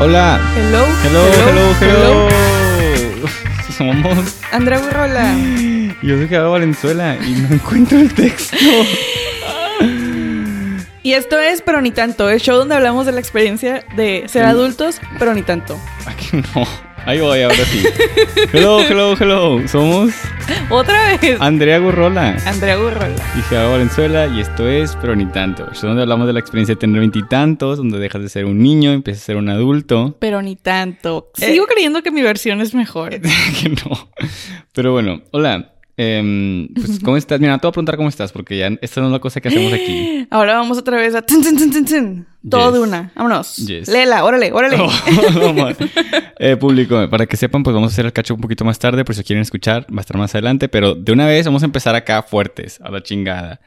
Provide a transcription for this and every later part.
Hola. Hello. Hello, hello, hello. Somos. Andrea Burrola. Yo soy Gerardo Valenzuela y no encuentro el texto. Y esto es Pero ni tanto, el show donde hablamos de la experiencia de ser adultos, pero ni tanto. Aquí no. Ahí voy, ahora sí. Hello, hello, hello. Somos Otra vez. Andrea Gurrola Andrea Burrola. y Gerardo Valenzuela y esto es Pero ni tanto. Show donde hablamos de la experiencia de tener veintitantos, donde dejas de ser un niño y empiezas a ser un adulto. Pero ni tanto. Eh. Sigo creyendo que mi versión es mejor. que no. Pero bueno, hola. Em, pues, ¿cómo estás? Mira, te voy a preguntar cómo estás, porque ya esta no es la cosa que hacemos aquí. Ahora vamos otra vez a... tun, tun, tun, tun, tun. Todo Yes. de una. Vámonos. Yes. Léela, órale, órale. Oh, no, man. Eh, público, para que sepan, pues vamos a hacer el cacho un poquito más tarde, por si quieren escuchar, va a estar más adelante, pero de una vez vamos a empezar acá fuertes, a la chingada.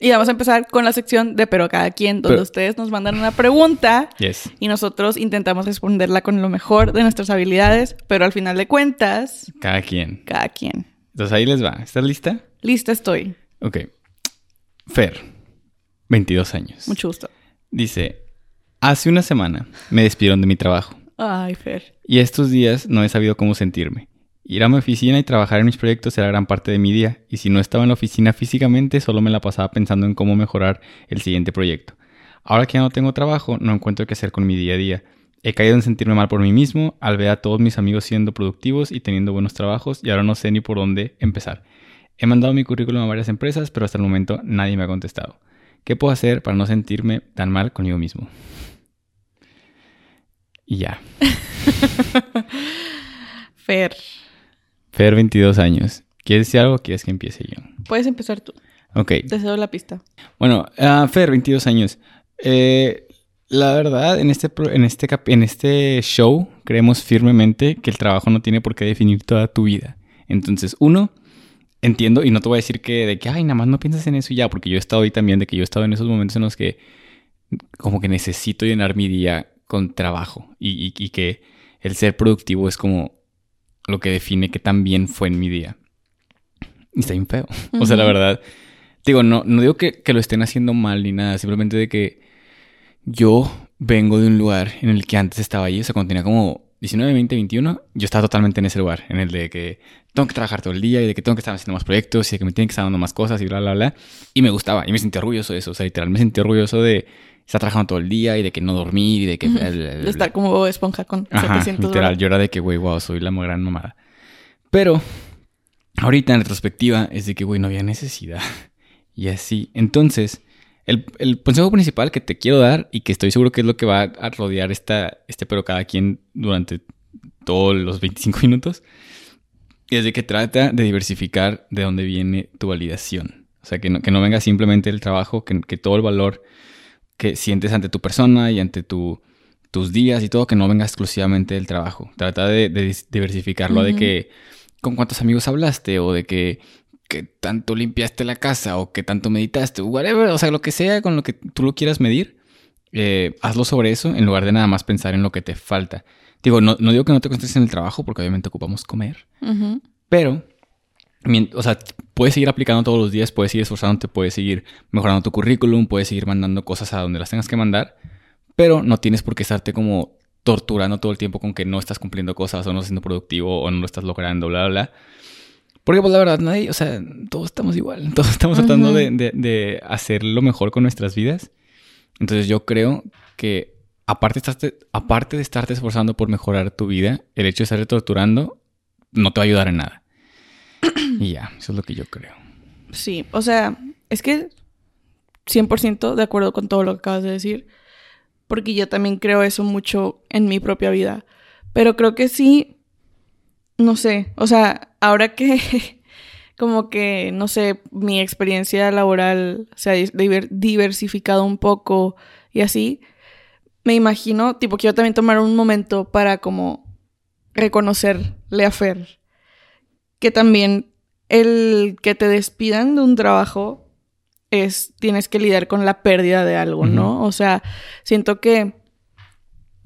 Y vamos a empezar con la sección de Pero cada quien, donde Pero- ustedes nos mandan una pregunta Yes. y nosotros intentamos responderla con lo mejor de nuestras habilidades, pero al final de cuentas, Cada quien. cada quien. Entonces ahí les va. ¿Estás lista? Lista estoy. Ok. Fer, 22 años. Mucho gusto. Dice, hace una semana me despidieron de mi trabajo. Ay, Fer. Y estos días no he sabido cómo sentirme. Ir a mi oficina y trabajar en mis proyectos era gran parte de mi día, y si no estaba en la oficina físicamente, solo me la pasaba pensando en cómo mejorar el siguiente proyecto. Ahora que ya no tengo trabajo, no encuentro qué hacer con mi día a día. He caído en sentirme mal por mí mismo, al ver a todos mis amigos siendo productivos y teniendo buenos trabajos, y ahora no sé ni por dónde empezar. He mandado mi currículum a varias empresas, pero hasta el momento nadie me ha contestado. ¿Qué puedo hacer para no sentirme tan mal conmigo mismo? Y ya. Fer. Fer, 22 años. ¿Quieres decir algo o quieres que empiece yo? Puedes empezar tú. Ok. Te cedo la pista. Bueno, ah, Fer, 22 años. Eh, la verdad, en este, en, este en este show creemos firmemente que el trabajo no tiene por qué definir toda tu vida. Entonces, uno, entiendo, y no te voy a decir que de que, ay, nada más no piensas en eso y ya, porque yo he estado ahí también, de que yo he estado en esos momentos en los que como que necesito llenar mi día con trabajo y, y- y que el ser productivo es como lo que define que tan bien fue en mi día. Y está bien feo. O sea, la verdad, digo, no, no digo que, que lo estén haciendo mal ni nada, simplemente de que yo vengo de un lugar en el que antes estaba ahí, o sea, cuando tenía como 19, 20, 21, yo estaba totalmente en ese lugar, en el de que tengo que trabajar todo el día y de que tengo que estar haciendo más proyectos y de que me tienen que estar dando más cosas y bla, bla, bla. Y me gustaba y me sentía orgulloso de eso, o sea, literal, me sentía orgulloso de estar trabajando todo el día y de que no dormir y de que... Bla, bla, bla, De estar como esponja con Ajá, 700 literal, horas. yo era de que, güey, wow, soy la gran mamada. Pero, ahorita en retrospectiva, es de que, güey, no había necesidad. Y así. Entonces, el, el consejo principal que te quiero dar y que estoy seguro que es lo que va a rodear esta, este pero cada quien durante todos los 25 minutos, es de que trata de diversificar de dónde viene tu validación. O sea, que no, que no venga simplemente el trabajo, que, que todo el valor que sientes ante tu persona y ante tu, tus días y todo, que no venga exclusivamente del trabajo. Trata de, diversificarlo de que con cuántos amigos hablaste o de que, que tanto limpiaste la casa o que tanto meditaste, whatever, o sea, lo que sea con lo que tú lo quieras medir, eh, hazlo sobre eso en lugar de nada más pensar en lo que te falta. Digo, no, no digo que no te concentres en el trabajo porque obviamente ocupamos comer, pero, o sea, puedes seguir aplicando todos los días, puedes seguir esforzándote, puedes seguir mejorando tu currículum, puedes seguir mandando cosas a donde las tengas que mandar, pero no tienes por qué estarte como torturando todo el tiempo con que no estás cumpliendo cosas o no estás siendo productivo o no lo estás logrando, bla, bla, bla. Porque pues la verdad, nadie, o sea, todos estamos igual, todos estamos tratando de, de, de hacer lo mejor con nuestras vidas. Entonces yo creo que aparte, estarte, aparte de estarte esforzando por mejorar tu vida, el hecho de estarte torturando no te va a ayudar en nada. Y ya, eso es lo que yo creo. Sí, o sea, es que 100% de acuerdo con todo lo que acabas de decir, porque yo también creo eso mucho en mi propia vida, pero creo que sí, no sé, o sea, ahora que como que, no sé, mi experiencia laboral se ha diver- diversificado un poco y así, me imagino, tipo, quiero también tomar un momento para como reconocerle a Fer que también el que te despidan de un trabajo es, tienes que lidiar con la pérdida de algo, ¿no? O sea, siento que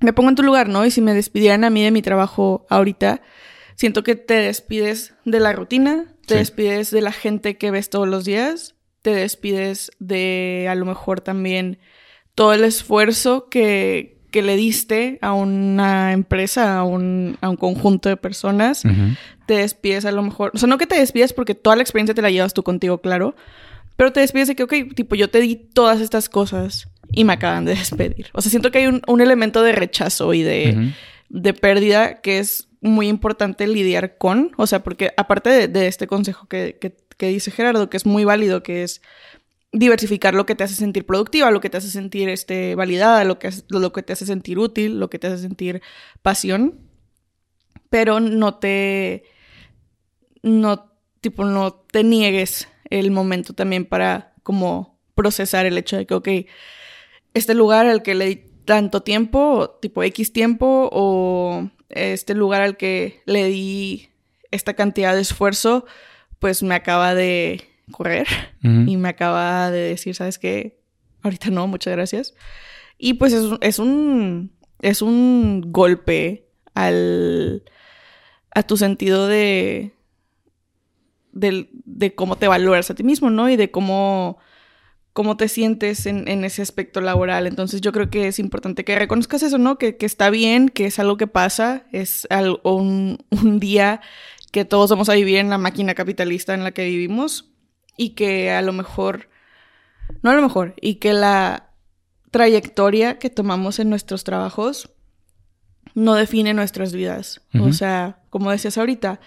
me pongo en tu lugar, ¿no? Y si me despidieran a mí de mi trabajo ahorita, siento que te despides de la rutina, te Sí. despides de la gente que ves todos los días te despides de a lo mejor también todo el esfuerzo que, que le diste a una empresa, a un, a un conjunto de personas. Te despides a lo mejor, o sea, no que te despides porque toda la experiencia te la llevas tú contigo, claro, pero te despides de que, ok, tipo, yo te di todas estas cosas y me acaban de despedir. O sea, siento que hay un, un elemento de rechazo y de, de pérdida que es muy importante lidiar con, o sea, porque aparte de, este consejo que, que, dice Gerardo, que es muy válido, que es diversificar lo que te hace sentir productiva, lo que te hace sentir este, validada, lo que, lo que te hace sentir útil, lo que te hace sentir pasión, pero no te, no, tipo, no te niegues el momento también para como procesar el hecho de que, ok, este lugar al que le tanto tiempo, tipo X tiempo, o este lugar al que le di esta cantidad de esfuerzo, pues me acaba de correr y me acaba de decir, ¿sabes qué? Ahorita no, muchas gracias. Y pues es, es un es un golpe al a tu sentido de, de, de cómo te valoras a ti mismo, ¿no? Y de cómo cómo te sientes en, en, ese aspecto laboral. Entonces yo creo que es importante que reconozcas eso, ¿no? Que, que está bien, que es algo que pasa, es algo, un, un, día que todos vamos a vivir en la máquina capitalista en la que vivimos y que a lo mejor, no a lo mejor, y que la trayectoria que tomamos en nuestros trabajos no define nuestras vidas. Uh -huh. O sea, como decías ahorita,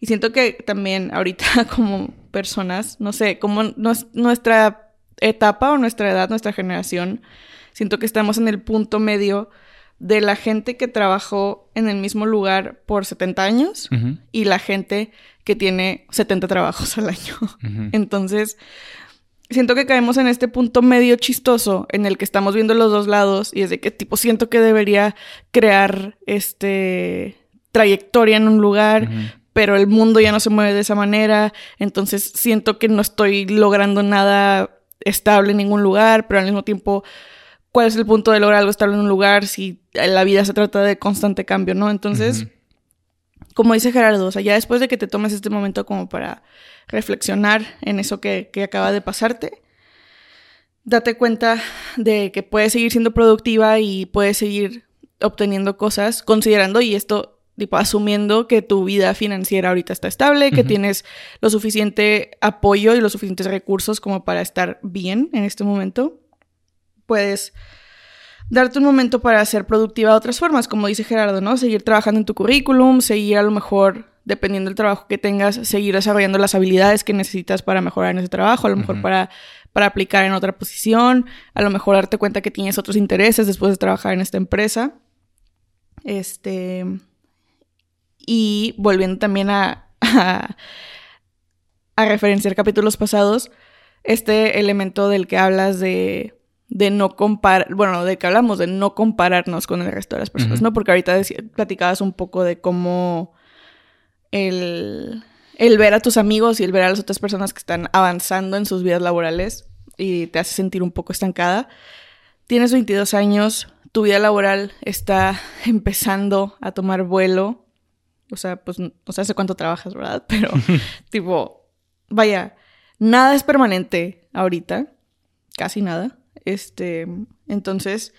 y siento que también ahorita como personas, no sé, como nos, nuestra etapa o nuestra edad, nuestra generación, siento que estamos en el punto medio de la gente que trabajó en el mismo lugar por 70 años uh -huh. y la gente que tiene 70 trabajos al año. Uh -huh. Entonces, siento que caemos en este punto medio chistoso en el que estamos viendo los dos lados y es de que tipo siento que debería crear este trayectoria en un lugar, uh -huh. pero el mundo ya no se mueve de esa manera, entonces siento que no estoy logrando nada estable en ningún lugar, pero al mismo tiempo cuál es el punto de lograr algo estable en un lugar si la vida se trata de constante cambio, ¿no? Entonces, uh -huh. como dice Gerardo, o sea, ya después de que te tomes este momento como para reflexionar en eso que, que acaba de pasarte, date cuenta de que puedes seguir siendo productiva y puedes seguir obteniendo cosas, considerando, y esto tipo asumiendo que tu vida financiera ahorita está estable, que uh -huh. tienes lo suficiente apoyo y los suficientes recursos como para estar bien en este momento puedes darte un momento para ser productiva de otras formas, como dice Gerardo, ¿no? Seguir trabajando en tu currículum, seguir a lo mejor, dependiendo del trabajo que tengas, seguir desarrollando las habilidades que necesitas para mejorar en ese trabajo, a lo mejor uh -huh. para, para aplicar en otra posición, a lo mejor darte cuenta que tienes otros intereses después de trabajar en esta empresa. Este. Y volviendo también a, a, a referenciar capítulos pasados, este elemento del que hablas de de no comparar, bueno, de que hablamos, de no compararnos con el resto de las personas, uh -huh. ¿no? Porque ahorita platicabas un poco de cómo el, el ver a tus amigos y el ver a las otras personas que están avanzando en sus vidas laborales y te hace sentir un poco estancada. Tienes 22 años, tu vida laboral está empezando a tomar vuelo. O sea, pues no sé hace cuánto trabajas, ¿verdad? Pero, tipo, vaya, nada es permanente ahorita, casi nada. Este, entonces,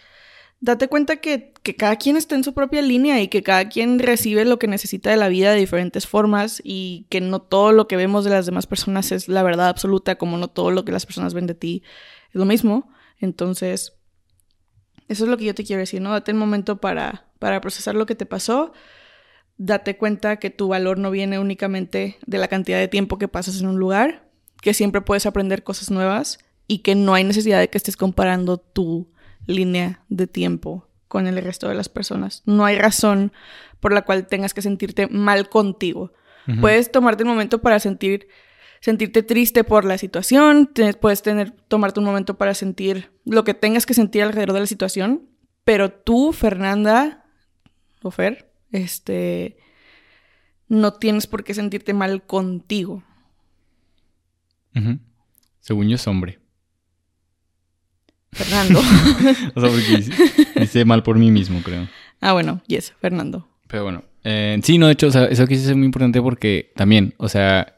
date cuenta que, que, cada quien está en su propia línea y que cada quien recibe lo que necesita de la vida de diferentes formas y que no todo lo que vemos de las demás personas es la verdad absoluta, como no todo lo que las personas ven de ti es lo mismo. Entonces, eso es lo que yo te quiero decir, ¿no? Date un momento para, para procesar lo que te pasó. Date cuenta que tu valor no viene únicamente de la cantidad de tiempo que pasas en un lugar, que siempre puedes aprender cosas nuevas y que no hay necesidad de que estés comparando tu línea de tiempo con el resto de las personas. No hay razón por la cual tengas que sentirte mal contigo. Uh -huh. Puedes tomarte un momento para sentir sentirte triste por la situación, te, puedes tener tomarte un momento para sentir lo que tengas que sentir alrededor de la situación, pero tú, Fernanda o Fer, este no tienes por qué sentirte mal contigo. Uh -huh. Según yo es hombre. Fernando. o sea, porque hice mal por mí mismo, creo. Ah, bueno, yes, Fernando. Pero bueno, eh, sí, no, de hecho, o sea, eso que es muy importante porque también, o sea,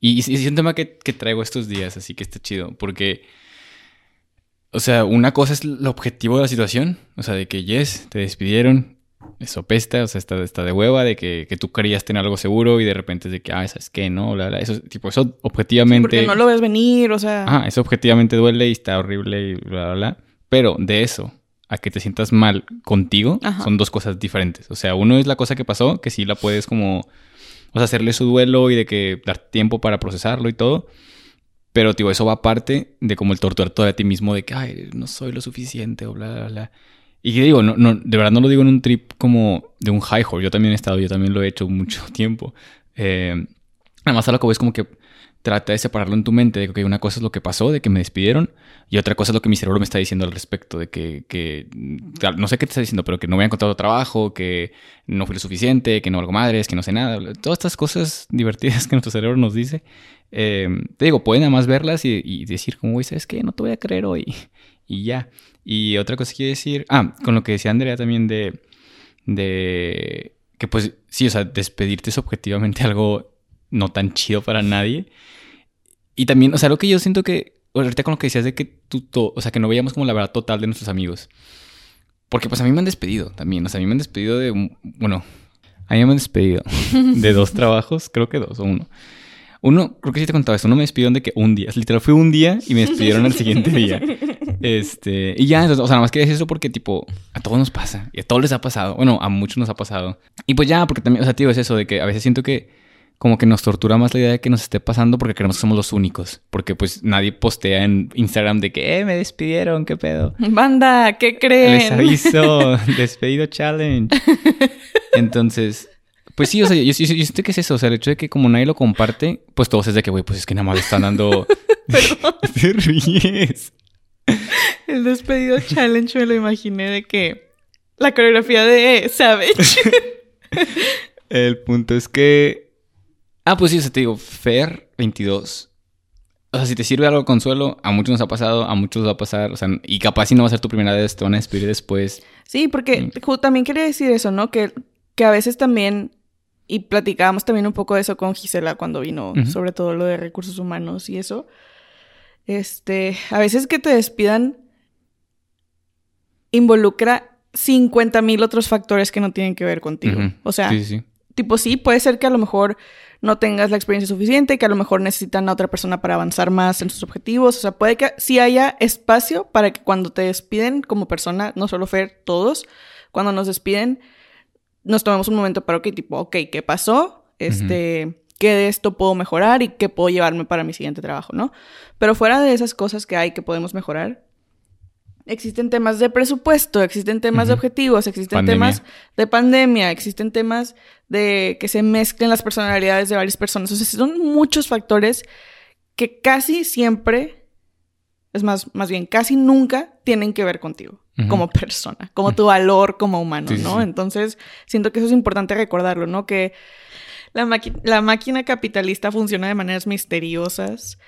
Y, y es un tema que, que traigo estos días, así que está chido, porque, o sea, una cosa es el objetivo de la situación, o sea, de que, yes, te despidieron, eso pesta, o sea, está, está de hueva, de que, que, tú querías tener algo seguro y de repente es de que, ah, ¿sabes qué? No, bla, bla. Eso, tipo, eso objetivamente... Sí, porque no lo ves venir, o sea... Ah, eso objetivamente duele y está horrible y bla, bla, bla. Pero de eso a que te sientas mal contigo Ajá. son dos cosas diferentes. O sea, uno es la cosa que pasó, que sí la puedes como... O sea, hacerle su duelo y de que dar tiempo para procesarlo y todo. Pero, tío, eso va aparte de como el torturarte a ti mismo de que, ay, no soy lo suficiente o bla, bla, bla. Y que digo, no, no, de verdad no lo digo en un trip como de un high horse. Yo también he estado, yo también lo he hecho mucho tiempo. Eh, además, a lo que ves como que trata de separarlo en tu mente, de que una cosa es lo que pasó, de que me despidieron, y otra cosa es lo que mi cerebro me está diciendo al respecto, de que, que no sé qué te está diciendo, pero que no me he encontrado trabajo, que no fui lo suficiente, que no valgo madres, que no sé nada. Todas estas cosas divertidas que nuestro cerebro nos dice, eh, te digo, pueden además verlas y, y decir como, ¿sabes qué? No te voy a creer hoy. Y ya. Y otra cosa que quiero decir, ah, con lo que decía Andrea también de, de que pues sí, o sea, despedirte es objetivamente algo no tan chido para nadie. Y también, o sea, lo que yo siento que, ahorita con lo que decías de que tú, o sea, que no veíamos como la verdad total de nuestros amigos. Porque pues a mí me han despedido también, o sea, a mí me han despedido de, bueno, a mí me han despedido de dos trabajos, creo que dos o uno. Uno, creo que sí te contaba eso, uno me despidieron de que un día, literal fue un día y me despidieron al siguiente día. Este, y ya, entonces, o sea, nada más quería decir eso porque, tipo, a todos nos pasa y a todos les ha pasado. Bueno, a muchos nos ha pasado. Y pues ya, porque también, o sea, tío, es eso de que a veces siento que como que nos tortura más la idea de que nos esté pasando porque creemos que somos los únicos. Porque pues nadie postea en Instagram de que, eh, me despidieron, qué pedo. Banda, ¿qué creen? Les aviso, despedido challenge. Entonces, pues sí, o sea, yo, yo, yo, siento que es eso, o sea, el hecho de que como nadie lo comparte, pues todos es de que, güey, pues es que nada más le están dando... Perdón. Te ríes. El despedido challenge me lo imaginé de que la coreografía de Savage. el punto es que... Ah, pues sí, o sea, te digo, Fer 22. O sea, si te sirve algo de consuelo, a muchos nos ha pasado, a muchos les va a pasar, o sea, y capaz si no va a ser tu primera vez, te van a despedir después. Sí, porque mm. también quería decir eso, ¿no? Que, que a veces también y platicábamos también un poco de eso con Gisela cuando vino, uh -huh. sobre todo lo de recursos humanos y eso. Este, a veces que te despidan involucra 50 mil otros factores que no tienen que ver contigo. Uh -huh. O sea, sí, sí. tipo sí, puede ser que a lo mejor no tengas la experiencia suficiente, que a lo mejor necesitan a otra persona para avanzar más en sus objetivos. O sea, puede que sí haya espacio para que cuando te despiden como persona, no solo Fer, todos, cuando nos despiden, nos tomamos un momento para, ok, tipo, ok, ¿qué pasó? Este, uh -huh. ¿qué de esto puedo mejorar y qué puedo llevarme para mi siguiente trabajo, no? Pero fuera de esas cosas que hay que podemos mejorar, existen temas de presupuesto, existen temas uh -huh. de objetivos, existen pandemia. temas de pandemia, existen temas de que se mezclen las personalidades de varias personas. O sea, son muchos factores que casi siempre, es más, más bien, casi nunca tienen que ver contigo uh -huh. como persona, como tu valor como humano, sí, ¿no? Sí. Entonces, siento que eso es importante recordarlo, ¿no? Que la, la máquina capitalista funciona de maneras misteriosas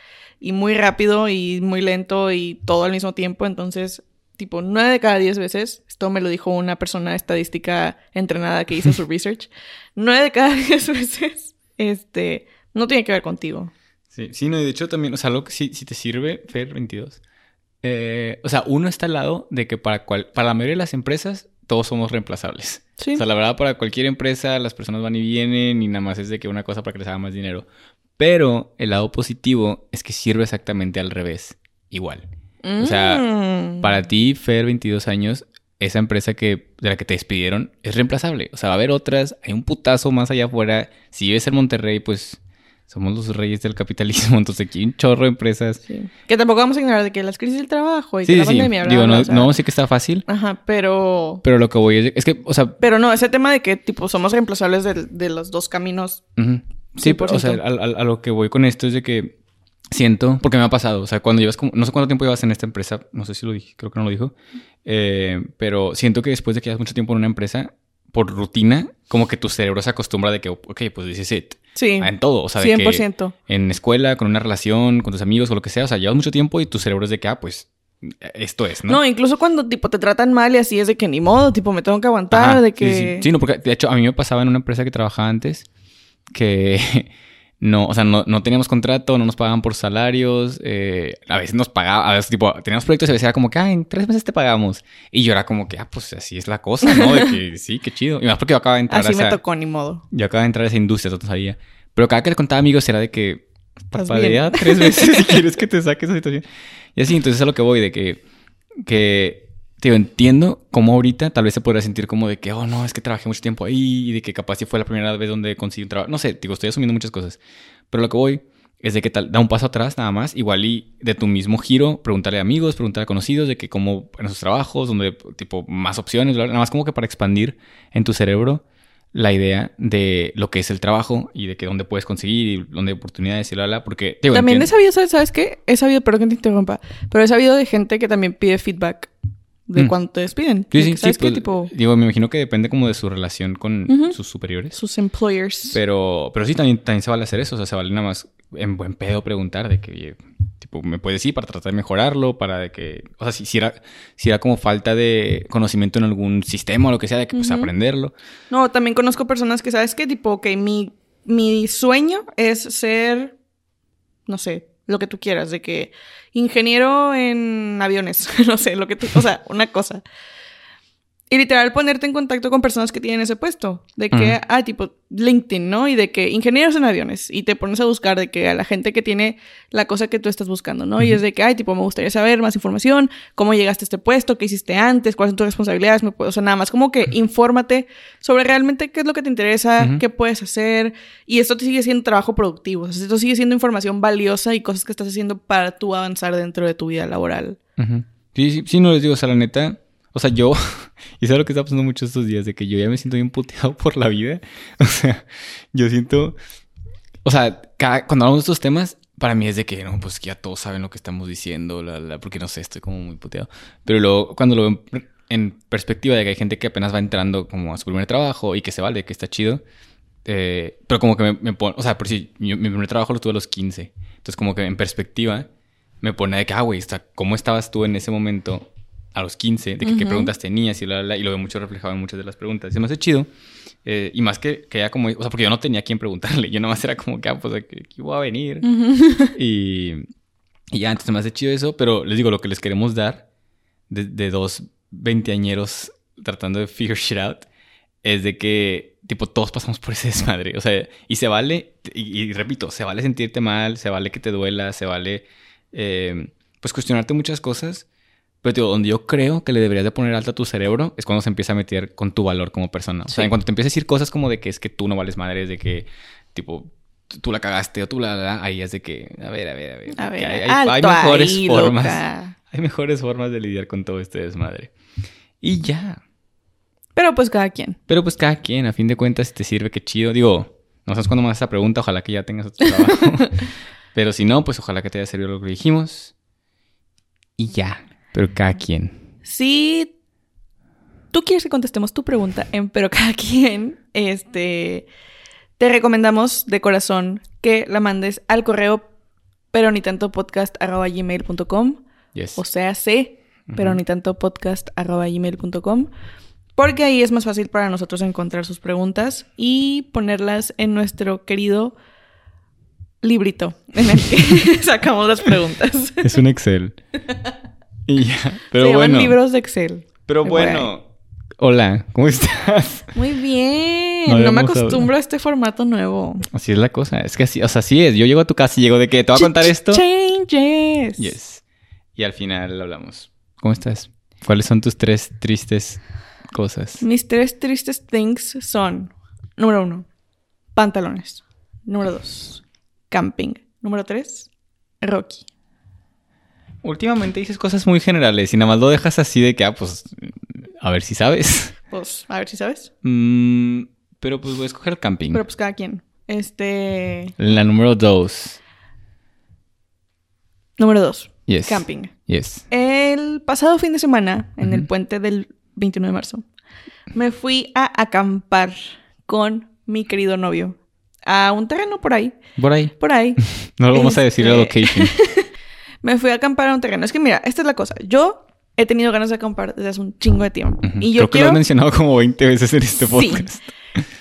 y muy rápido y muy lento y todo al mismo tiempo. Entonces, tipo, nueve de cada diez veces, esto me lo dijo una persona estadística entrenada que hizo su research, nueve de cada diez veces, este, no tiene que ver contigo. Sí, sí, no, y de hecho también, o sea, algo que si, si te sirve, Fer 22, eh, o sea, uno está al lado de que para, cual, para la mayoría de las empresas todos somos reemplazables. Sí. O sea, la verdad, para cualquier empresa las personas van y vienen y nada más es de que una cosa para que les haga más dinero. Pero el lado positivo es que sirve exactamente al revés, igual. Mm. O sea, mm. para ti, Fer, 22 años, esa empresa que, de la que te despidieron es reemplazable. O sea, va a haber otras, hay un putazo más allá afuera. Si vives en Monterrey, pues somos los reyes del capitalismo, entonces aquí hay un chorro de empresas. Sí. Que tampoco vamos a ignorar de que las crisis del trabajo y sí, que la sí. pandemia, bla, Digo, bla, no, o sea, no sí que está fácil. Ajá, pero... Pero lo que voy es, es que, o sea... Pero no, ese tema de que, tipo, somos reemplazables de, de los dos caminos. Uh -huh. Sí, pero, o sea, a, a, a, lo que voy con esto es de que siento, porque me ha pasado, o sea, cuando llevas como, no sé cuánto tiempo llevas en esta empresa, no sé si lo dije, creo que no lo dijo, eh, pero siento que después de que llevas mucho tiempo en una empresa, por rutina, como que tu cerebro se acostumbra de que, ok, pues this is it. Sí. En todo, o sea, de 100%. que en escuela, con una relación, con tus amigos o lo que sea, o sea, llevas mucho tiempo y tu cerebro es de que, ah, pues esto es, ¿no? No, incluso cuando tipo te tratan mal y así es de que ni modo, tipo me tengo que aguantar, Ajá, de que... Sí, sí. sí, no, porque de hecho a mí me pasaba en una empresa que trabajaba antes que no, o sea, no, no teníamos contrato, no nos pagaban por salarios, eh, a veces nos pagaban, a veces tipo, teníamos proyectos y a veces era como que, ah, en tres meses te pagamos. Y yo era como que, ah, pues así es la cosa, ¿no? De que sí, qué chido. Y más porque yo acababa de entrar Así a me esa, tocó, ni modo. yo acababa de entrar a esa industria, no sabía. Pero cada que le contaba a amigos era de que, bien. tres veces si quieres que te saque esa situación. Y así, entonces es a lo que voy, de que, que, digo, entiendo cómo ahorita tal vez se podría sentir como de que, oh, no, es que trabajé mucho tiempo ahí y de que capaz si fue la primera vez donde conseguí un trabajo. No sé, digo, estoy asumiendo muchas cosas. Pero lo que voy es de que tal, da un paso atrás nada más, igual y de tu mismo giro, preguntarle a amigos, preguntarle a conocidos de que cómo en sus trabajos, donde tipo más opciones, nada más como que para expandir en tu cerebro la idea de lo que es el trabajo y de que dónde puedes conseguir y dónde hay oportunidades y bla, bla, porque digo, También he sabido, ¿sabes, ¿sabes qué? He sabido, perdón que te interrumpa, pero he sabido de gente que también pide feedback de Mm. cuando te despiden. Sí, sí, ¿Sabes sí, qué? pues, Tipo, Digo, me imagino que depende como de su relación con sus superiores. sus employers. Pero, pero sí, también, también se vale hacer eso. O sea, se vale nada más en buen pedo preguntar de que, oye, tipo, me puedes ir para tratar de mejorarlo, para de que... O sea, si, si era, si era como falta de conocimiento en algún sistema o lo que sea, de que pues aprenderlo. No, también conozco personas que, ¿sabes qué? Tipo, que mi, mi sueño es ser, no sé, lo que tú quieras, de que ingeniero en aviones, no sé, lo que tú, o sea, una cosa. Y literal ponerte en contacto con personas que tienen ese puesto, de que, Ujú. ah, tipo LinkedIn, ¿no? Y de que ingenieros en aviones, y te pones a buscar de que a la gente que tiene la cosa que tú estás buscando, ¿no? Y es de que, ay, tipo, me gustaría saber más información, cómo llegaste a este puesto, qué hiciste antes, cuáles son tus responsabilidades, me puedo- o sea, nada más como que infórmate sobre realmente qué es lo que te interesa, qué puedes hacer, y esto te sigue siendo trabajo productivo, o sea, esto sigue siendo información valiosa y cosas que estás haciendo para tú avanzar dentro de tu vida laboral. Sí, sí, sí, no les digo, o sea, la neta, o sea, yo, y sabes lo que está pasando mucho estos días, de que yo ya me siento bien puteado por la vida. O sea, yo siento, o sea, cada- cuando hablamos de estos temas, para mí es de que, no, pues que ya todos saben lo que estamos diciendo, la, la, porque no sé, estoy como muy puteado. Pero luego, cuando lo veo en, en perspectiva de que hay gente que apenas va entrando como a su primer trabajo y que se vale, que está chido, eh, pero como que me, me pone, o sea, por si mi, mi primer trabajo lo tuve a los 15, entonces como que en perspectiva me pone de que, ah, güey, ¿cómo estabas tú en ese momento a los 15? De que qué Ujú. preguntas tenías y bla, bla, bla, y lo veo mucho reflejado en muchas de las preguntas. Se me hace chido. eh, y más que, que ya como, o sea, porque yo no tenía a quién preguntarle, yo nomás era como que, ah, pues aquí, aquí voy a venir. Y, y ya, entonces me hace chido eso, pero les digo, lo que les queremos dar de, de dos veinteañeros tratando de figure shit out es de que, tipo, todos pasamos por ese desmadre. O sea, y se vale, y, y repito, se vale sentirte mal, se vale que te duela, se vale, eh, pues, cuestionarte muchas cosas. Pero, digo, donde yo creo que le deberías de poner alto a tu cerebro es cuando se empieza a meter con tu valor como persona. O sea, Sí. en cuanto te empieza a decir cosas como de que es que tú no vales madres, de que, tipo, tú- la cagaste o tú la, la, ahí es de que, a ver, a ver, a ver. A que ver, hay, hay- alto hay mejores ahí, formas. loca. Hay mejores formas de lidiar con todo este desmadre. Y ya. Pero pues cada quien. Pero pues cada quien, a fin de cuentas, si te sirve, qué chido. Digo, no sabes cuándo me haces esa pregunta, ojalá que ya tengas otro trabajo. Pero si no, pues ojalá que te haya servido lo que dijimos. Y ya. Pero cada quien. Si tú quieres que contestemos tu pregunta en Pero cada quien, este, te recomendamos de corazón que la mandes al correo pero ni tanto podcast arroba gmail.com Yes. o sea, sé, pero Ujú. ni tanto podcast arroba gmail.com porque ahí es más fácil para nosotros encontrar sus preguntas y ponerlas en nuestro querido librito en el que sacamos las preguntas. Es un Excel. y ya. Pero Se llaman bueno. libros de Excel. Pero bueno. Hola, ¿cómo estás? Muy bien. No No, me acostumbro a este formato nuevo. Así es la cosa. Es que así, o sea, así es. Yo llego a tu casa y llego de que te voy a contar Ch- esto. Changes. Yes. Y al final hablamos. ¿Cómo estás? ¿Cuáles son tus tres tristes cosas? Mis tres tristes things son: número uno, pantalones. Número dos, camping. Número tres, Rocky. Últimamente dices cosas muy generales y nada más lo dejas así de que, ah, pues, a ver si sabes. Pues, a ver si sabes. Mm, pero pues voy a escoger camping. Pero pues cada quien. Este. La número dos. Número dos, Yes. camping. Yes. El pasado fin de semana, en el puente del 21 de marzo, me fui a acampar con mi querido novio a un terreno por ahí. Por ahí. Por ahí. No lo vamos a decir la Este- location. Me fui a acampar a un terreno. Es que mira, esta es la cosa. Yo he tenido ganas de acampar desde hace un chingo de tiempo. Y yo Creo que lo quiero... has mencionado como 20 veces en este Sí. podcast.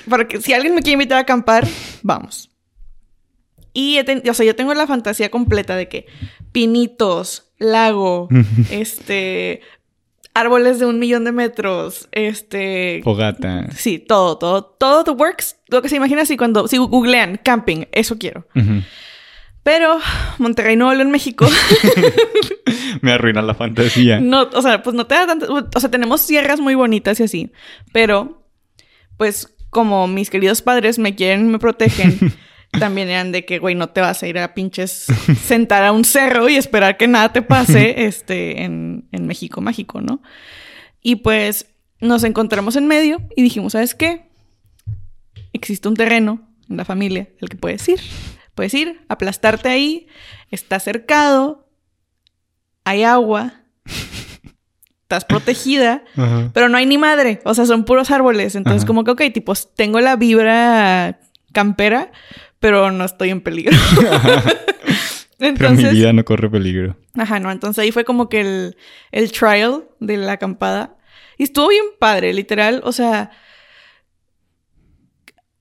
Para que si alguien me quiere invitar a acampar, vamos. Y, ten- o sea, yo tengo la fantasía completa de que pinitos, lago, este, árboles de un millón de metros, este... Fogata. Sí, todo, todo, todo the works, lo que se imagina así cuando, si googlean camping, eso quiero. Ujú. Pero Monterrey, Nuevo León, México, Me arruina la fantasía. no, o sea, pues no te da tanto, o sea, tenemos sierras muy bonitas y así, pero, pues, como mis queridos padres me quieren, me protegen, también eran de que, güey, no te vas a ir a pinches sentar a un cerro y esperar que nada te pase, este, en, en México mágico, ¿no? Y pues nos encontramos en medio y dijimos, ¿sabes qué? Existe un terreno en la familia al que puedes ir. Puedes ir, aplastarte ahí, está cercado, hay agua, estás protegida, Ajá. pero no hay ni madre, o sea, son puros árboles. Entonces, Ajá. como que, ok, tipo, tengo la vibra campera, pero no estoy en peligro. Pero mi Entonces, vida no corre peligro. Ajá, no, entonces ahí fue como que el, el trial de la acampada. Y estuvo bien padre, literal, o sea,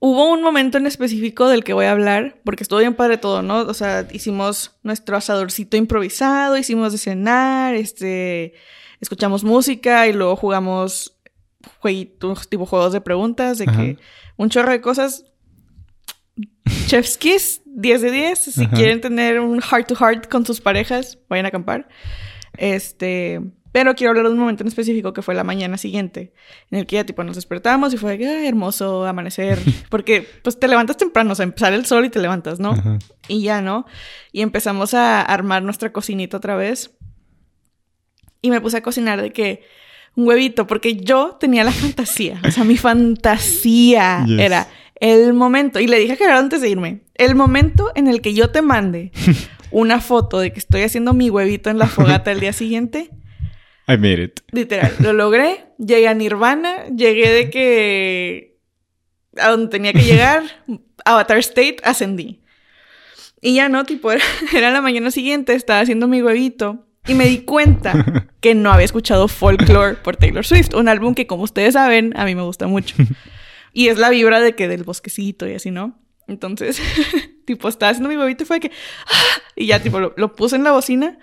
hubo un momento en específico del que voy a hablar, porque estuvo bien padre todo, ¿no? O sea, hicimos nuestro asadorcito improvisado, hicimos de cenar, este, escuchamos música y luego jugamos jueguitos, tipo juegos de preguntas, de Ajá. que un chorro de cosas. Chef's Kiss, 10 de 10. Si Ajá. quieren tener un heart to heart con sus parejas, vayan a acampar. Este, pero quiero hablar de un momento en específico que fue la mañana siguiente, en el que ya tipo nos despertamos y fue de que, "Ay, hermoso amanecer, porque pues te levantas temprano, o sea, empezar el sol y te levantas, ¿no? Ajá. Y ya, ¿no? Y empezamos a armar nuestra cocinita otra vez. Y me puse a cocinar de que un huevito, porque yo tenía la fantasía. O sea, mi fantasía Yes. era el momento. Y le dije a Gerardo antes de irme: el momento en el que yo te mande una foto de que estoy haciendo mi huevito en la fogata el día siguiente. I made it. Literal, lo logré. Llegué a Nirvana. Llegué de que. a donde tenía que llegar. Avatar State, ascendí. Y ya no, tipo, era, era la mañana siguiente, estaba haciendo mi huevito. Y me di cuenta que no había escuchado Folklore por Taylor Swift. Un álbum que, como ustedes saben, a mí me gusta mucho. Y es la vibra de que del bosquecito y así, ¿no? Entonces, tipo, estaba haciendo mi huevito y fue de que. ¡ah! Y ya, tipo, lo, lo puse en la bocina.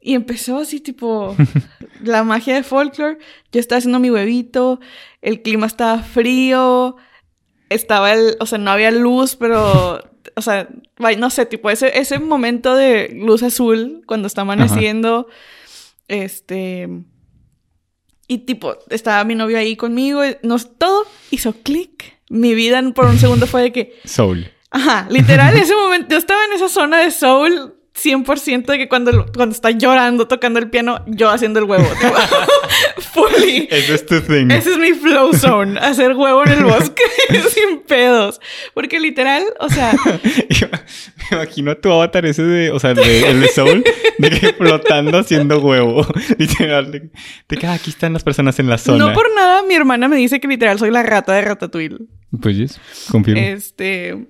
Y empezó así, tipo, la magia de folklore. Yo estaba haciendo mi huevito, el clima estaba frío, estaba el, o sea, no había luz, pero, o sea, no sé, tipo, ese, ese momento de luz azul cuando está amaneciendo, este, y tipo, estaba mi novio ahí conmigo, y nos, todo hizo clic. Mi vida por un segundo fue de que, Soul. Ajá, literal, en ese momento yo estaba en esa zona de soul 100% de que cuando, cuando está llorando, tocando el piano, yo haciendo el huevo. tipo, Fully. Eso es tu thing. Ese es mi flow zone, hacer huevo en el bosque sin pedos. Porque literal, o sea, Yo me imagino a tu avatar ese de, o sea, el de, el de Soul, de que flotando haciendo huevo. Literal, de, de que ah, aquí están las personas en la zona. no por nada mi hermana me dice que literal soy la rata de Ratatouille. Pues yes, confirmo. Este.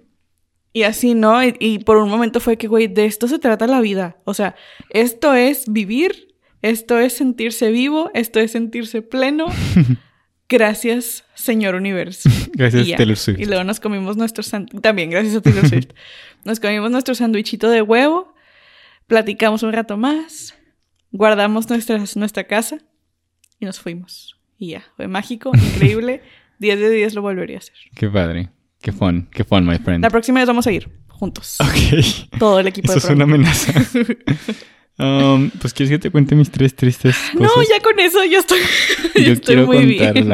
Y así, ¿no? Y, y por un momento fue que, güey, de esto se trata la vida. O sea, esto es vivir, esto es sentirse vivo, esto es sentirse pleno. Gracias, señor universo. Gracias, Y. Taylor Swift. Y luego nos comimos nuestro sánd- También, gracias a Taylor Swift. Nos comimos nuestro sándwichito de huevo. Platicamos un rato más. Guardamos nuestras, nuestra casa. Y nos fuimos. Y ya. Fue mágico, increíble. 10 de 10 lo volvería a hacer. Qué padre. Qué fun. Qué fun, my friend. La próxima vez vamos a ir juntos. Ok. Todo el equipo Eso es de una programa. amenaza. Um, pues quieres que te cuente mis tres tristes cosas. No, ya con eso yo estoy, yo Yo estoy quiero muy bien.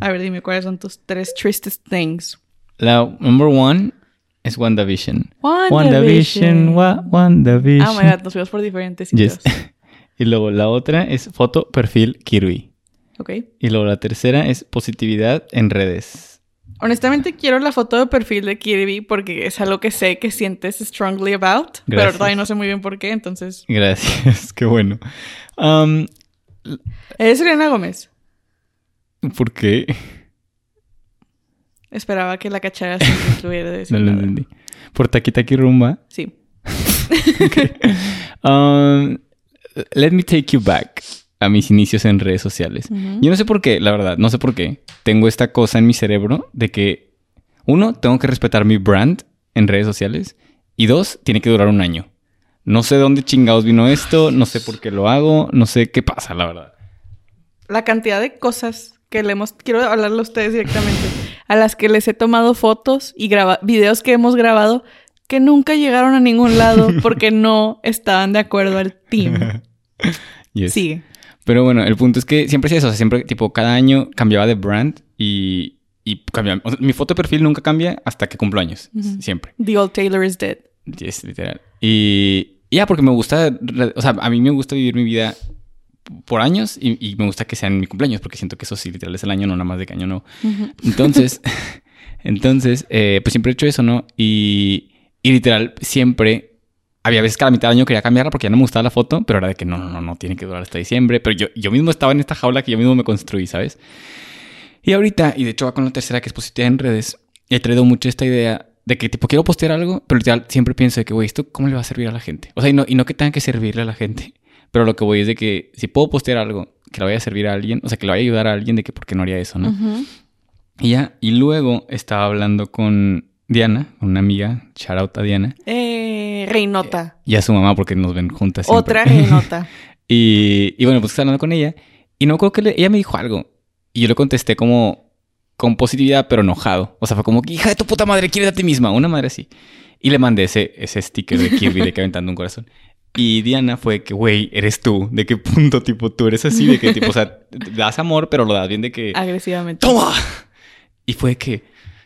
A ver, dime cuáles son tus tres tristest things. La number one es WandaVision. WandaVision. wa- WandaVision. Oh my god, nos vemos por diferentes Yes. sitios. y luego la otra es foto, perfil, Kirby. Ok. Y luego la tercera es positividad en redes. Honestamente quiero la foto de perfil de Kirby porque es algo que sé que sientes strongly about, pero todavía no sé muy bien por qué, entonces... Gracias, qué bueno. Um, ¿Eres Selena Gómez? ¿Por qué? Esperaba que la cachara sin incluir decir No lo entendí. Por Taki Taki Rumba. Sí. Um, let me take you back a mis inicios en redes sociales. Yo no sé por qué, la verdad, no sé por qué. Tengo esta cosa en mi cerebro de que, uno, tengo que respetar mi brand en redes sociales Y dos, tiene que durar un año. No sé dónde chingados vino esto, no sé por qué lo hago, no sé qué pasa, la verdad. La cantidad de cosas que le hemos... Quiero hablarle a ustedes directamente. a las que les he tomado fotos y graba videos que hemos grabado que nunca llegaron a ningún lado porque no estaban de acuerdo al team. Yes. Sigue. Pero bueno, el punto es que siempre es eso. O sea, siempre, tipo, cada año cambiaba de brand y, y cambiaba. o sea, mi foto de perfil nunca cambia hasta que cumplo años. Siempre. The old Taylor is dead. Yes, literal. Y ya, porque me gusta. O sea, a mí me gusta vivir mi vida por años y, y me gusta que sean mi cumpleaños porque siento que eso sí, literal, es el año, no nada más de que año no. Entonces, entonces, eh, pues siempre he hecho eso, ¿no? Y, y literal, siempre. Había veces que a la mitad del año quería cambiarla porque ya no me gustaba la foto, pero era de que no, no, no, no, tiene que durar hasta diciembre. Pero yo, yo mismo estaba en esta jaula que yo mismo me construí, ¿sabes? Y ahorita, y de hecho va con la tercera que es positiva en redes, he traído mucho esta idea de que tipo quiero postear algo, pero literal siempre pienso de que, güey, ¿esto cómo le va a servir a la gente? O sea, y no, y no que tenga que servirle a la gente, pero lo que voy es de que si puedo postear algo que le vaya a servir a alguien, o sea, que le vaya a ayudar a alguien, de que por qué no haría eso, ¿no? Ujú. Y ya, y luego estaba hablando con Diana, una amiga, shout out a Diana, Eh, Reinota. y a su mamá porque nos ven juntas siempre. Otra Reinota. Y, y bueno, pues estaba hablando con ella. Y no creo que le- ella me dijo algo. Y yo le contesté como con positividad, pero enojado. O sea, fue como, hija de tu puta madre, quiere a ti misma. Una madre así. Y le mandé ese, ese sticker de Kirby de que aventando un corazón. Y Diana fue que, güey, eres tú. ¿De qué punto, tipo, tú eres así? De que, tipo, o sea, das amor, pero lo das bien de que... Agresivamente. ¡Toma! Y fue que,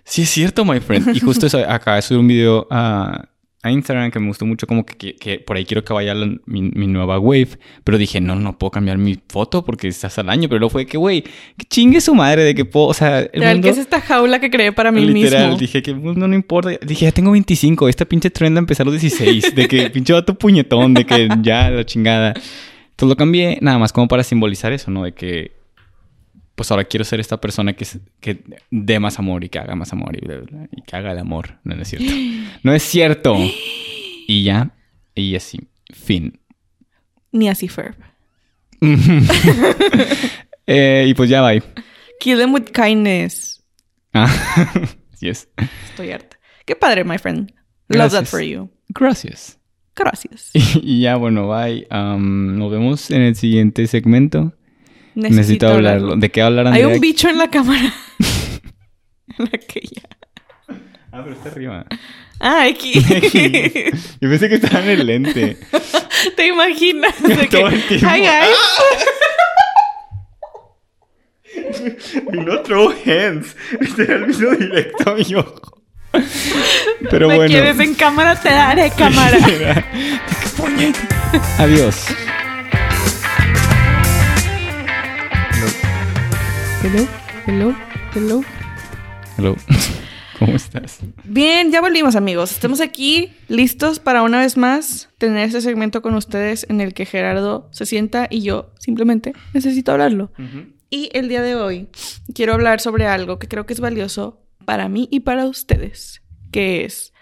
sí es cierto, my friend. Y justo eso, de subir un video a, a Instagram que me gustó mucho, como que, que- que por ahí quiero que vaya la- mi, mi nueva wave. Pero dije, no, no puedo cambiar mi foto porque estás al año. Pero luego fue que, güey, que chingue su madre de que puedo, o sea, el Literal, mundo... que es esta jaula que creé para mí Literal, mismo. dije que el mundo no importa. Dije, ya tengo 25. Esta pinche trend a los 16. De que pinche vato puñetón, de que ya la chingada. Entonces lo cambié nada más como para simbolizar eso, ¿no? De que, pues ahora quiero ser esta persona que, que dé más amor y que haga más amor y, bla, bla, bla, y que haga el amor. No, no es cierto. No es cierto. Y ya, y así. Fin. Ni así Ferb. Eh, y pues ya, bye. Kill them with kindness. Ah, yes. Estoy harta. Qué padre, my friend. Love that for you. Gracias. Gracias. Y, ya, bueno, bye. Am, nos vemos en el siguiente segmento. Necesito, hablarlo. ¿De qué hablar Hay un bicho en la cámara. en la que ya. Ah, pero está arriba. Ah, aquí. Yo pensé que estaba en el lente. ¿Te imaginas? De que, Todo el tiempo. Hi, guys. Y no throw hands. Literal vino directo a mi ojo. Pero Me bueno. quieres en cámara, te daré cámara. Adiós. Hello, hello, hello. Hello. ¿Cómo estás? Bien, ya volvimos amigos. Estamos aquí listos para una vez más tener este segmento con ustedes en el que Gerardo se sienta y yo simplemente necesito hablarlo. Y el día de hoy quiero hablar sobre algo que creo que es valioso para mí y para ustedes, que es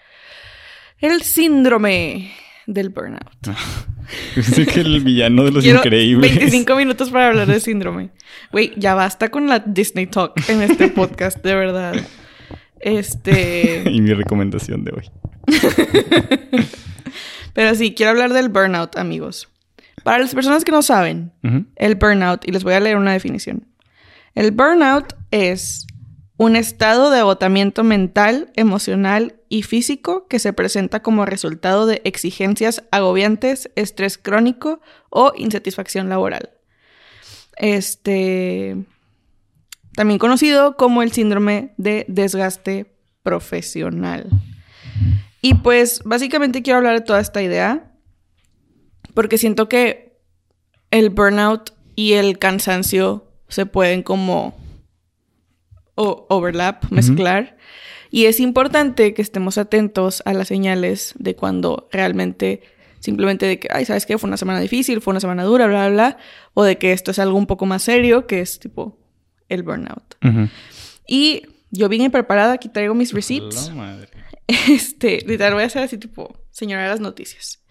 el síndrome del burnout. Pensé que el villano de los Quiero increíbles. 25 minutos para hablar de síndrome. Güey, ya basta con la Disney Talk en este podcast, de verdad. Este... y mi recomendación de hoy. Pero sí, quiero hablar del burnout, amigos. Para las personas que no saben, el burnout, y les voy a leer una definición. El burnout es un estado de agotamiento mental, emocional y físico que se presenta como resultado de exigencias agobiantes, estrés crónico o insatisfacción laboral. Este también conocido como el síndrome de desgaste profesional. Y pues básicamente quiero hablar de toda esta idea porque siento que el burnout y el cansancio se pueden como o- overlap, mezclar. Y es importante que estemos atentos a las señales de cuando realmente simplemente de que, ay, ¿sabes qué? Fue una semana difícil, fue una semana dura, bla, bla, bla. O de que esto es algo un poco más serio, que es tipo el burnout. Y yo vine preparada, aquí traigo mis receipts. La madre. Este, literal, voy a hacer así tipo, señora de las noticias.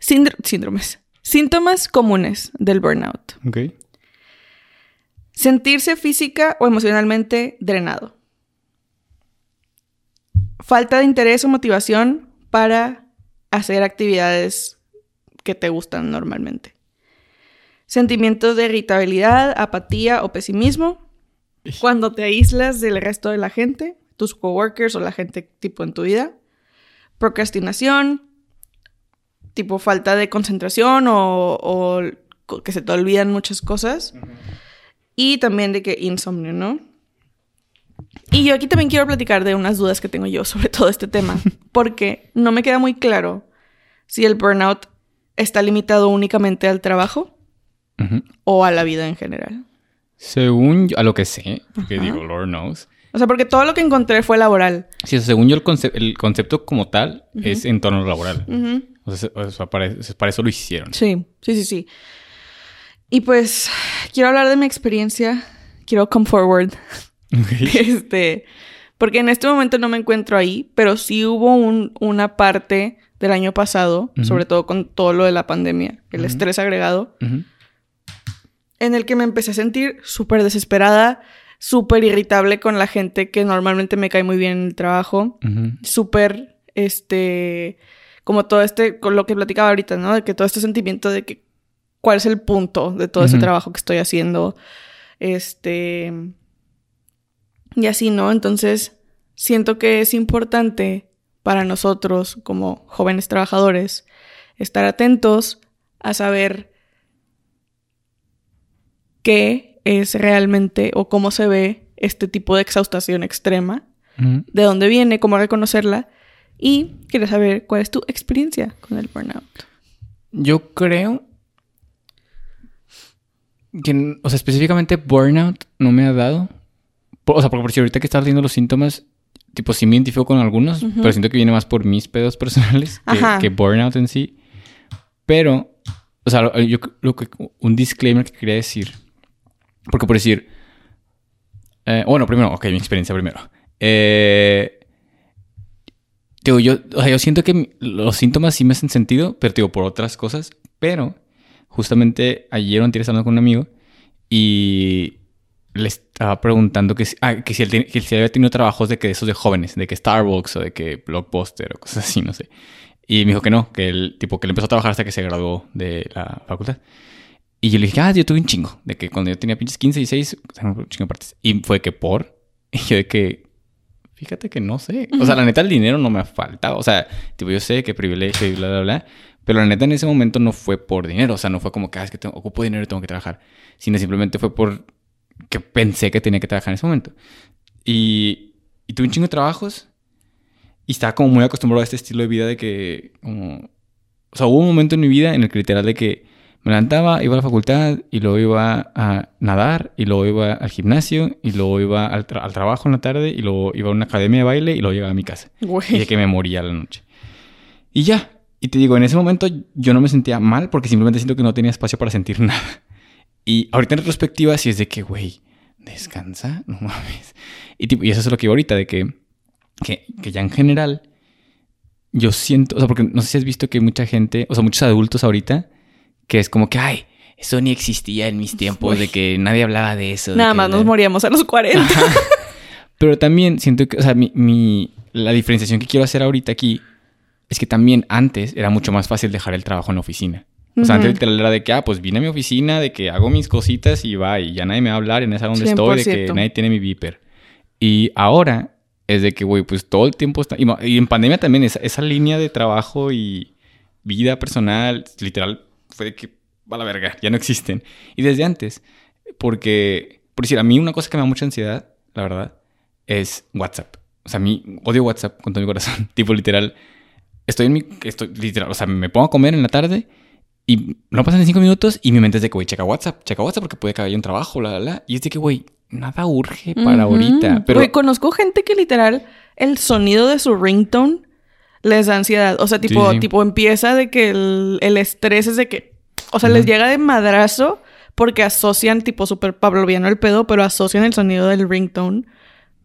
Síndr- síndromes. Síntomas comunes del burnout. Ok. Sentirse física o emocionalmente drenado. falta de interés o motivación para hacer actividades que te gustan normalmente. Sentimientos de irritabilidad, apatía o pesimismo. Cuando te aíslas del resto de la gente, tus coworkers o la gente tipo en tu vida. Procrastinación, tipo falta de concentración o, o que se te olvidan muchas cosas. Y también de que insomnio, ¿no? Y yo aquí también quiero platicar de unas dudas que tengo yo sobre todo este tema, porque no me queda muy claro si el burnout está limitado únicamente al trabajo o a la vida en general. Según yo, a lo que sé, porque digo, Lord knows. O sea, porque todo lo que encontré fue laboral. Sí, según yo, el, el concepto como tal es entorno laboral. O sea, para, para, eso lo hicieron. Sí, sí, sí, sí. Y pues, quiero hablar de mi experiencia. Quiero come forward. Este, porque en este momento no me encuentro ahí, pero sí hubo una parte del año pasado, sobre todo con todo lo de la pandemia, el estrés agregado, en el que me empecé a sentir súper desesperada, súper irritable con la gente que normalmente me cae muy bien en el trabajo, súper, este, como todo este, con lo que platicaba ahorita, ¿no? De que todo este sentimiento de que, ¿cuál es el punto de todo ese trabajo que estoy haciendo? Este y así, ¿no? Entonces, siento que es importante para nosotros como jóvenes trabajadores estar atentos a saber qué es realmente o cómo se ve este tipo de exhaustación extrema, de dónde viene, cómo reconocerla y quiero saber cuál es tu experiencia con el burnout. Yo creo que, o sea, específicamente burnout no me ha dado, o sea, porque por si ahorita que estás viendo los síntomas, tipo, sí me identifico con algunos, pero siento que viene más por mis pedos personales que, burnout en sí. Pero, o sea, yo lo que, un disclaimer que quería decir, porque por decir, eh, bueno, primero, ok, mi experiencia primero. Eh, digo, yo, o sea, yo siento que los síntomas sí me hacen sentido, pero digo, por otras cosas, pero justamente ayer o antes con un amigo y le estaba preguntando que, ah, que, si él, que si había tenido trabajos de que esos de jóvenes, de que Starbucks o de que Blockbuster o cosas así, no sé. Y me dijo que no, que él, tipo, que él empezó a trabajar hasta que se graduó de la facultad. Y yo le dije, ah, yo tuve un chingo, de que cuando yo tenía pinches 15 y 6, un chingo de partes. Y fue que por, y yo de que, fíjate que no sé. O sea, la neta, el dinero no me ha faltado. O sea, tipo, yo sé que privilegio y bla, bla, bla. Pero la neta, en ese momento no fue por dinero. O sea, no fue como que, ah, es que tengo, ocupo dinero y tengo que trabajar. Sino simplemente fue por que pensé que tenía que trabajar en ese momento. Y, y tuve un chingo de trabajos y estaba como muy acostumbrado a este estilo de vida de que, como, o sea, hubo un momento en mi vida en el que literal de que me levantaba, iba a la facultad y luego iba a nadar y luego iba al gimnasio y luego iba al, trabajo en la tarde y luego iba a una academia de baile y luego llegaba a mi casa. Y de que me moría la noche. Y ya. Y te digo, en ese momento yo no me sentía mal porque simplemente siento que no tenía espacio para sentir nada. Y ahorita en retrospectiva sí es de que, güey, descansa, no mames. Y, tipo, y eso es lo que digo ahorita, de que, que, que ya en general yo siento, o sea, porque no sé si has visto que hay mucha gente, o sea, muchos adultos ahorita, que es como que, ay, eso ni existía en mis tiempos, de que nadie hablaba de eso. Nada más nos moríamos a los 40. Pero también siento que, o sea, mi, mi, la diferenciación que quiero hacer ahorita aquí es que también antes era mucho más fácil dejar el trabajo en la oficina. O sea, antes era de que, ah, pues vine a mi oficina, de que hago mis cositas y va, y ya nadie me va a hablar, y no sé dónde estoy, de que nadie tiene mi viper. Y ahora es de que, güey, pues todo el tiempo está. Y, en pandemia también, esa, esa, línea de trabajo y vida personal, literal, fue de que, va la verga, ya no existen. Y desde antes, porque, por decir, a mí una cosa que me da mucha ansiedad, la verdad, es WhatsApp. O sea, a mí odio WhatsApp con todo mi corazón. tipo, literal, estoy en mi. Estoy, literal, o sea, me pongo a comer en la tarde y no pasan cinco minutos y mi mente es de que, güey, checa WhatsApp, checa WhatsApp porque puede que haya un trabajo, la, la, la. Y es de que, güey, nada urge para ahorita. Pero... Güey, conozco gente que literal el sonido de su ringtone les da ansiedad. O sea, tipo, tipo empieza de que el, estrés es de que, o sea, les llega de madrazo porque asocian, tipo, súper pavloviano el pedo, pero asocian el sonido del ringtone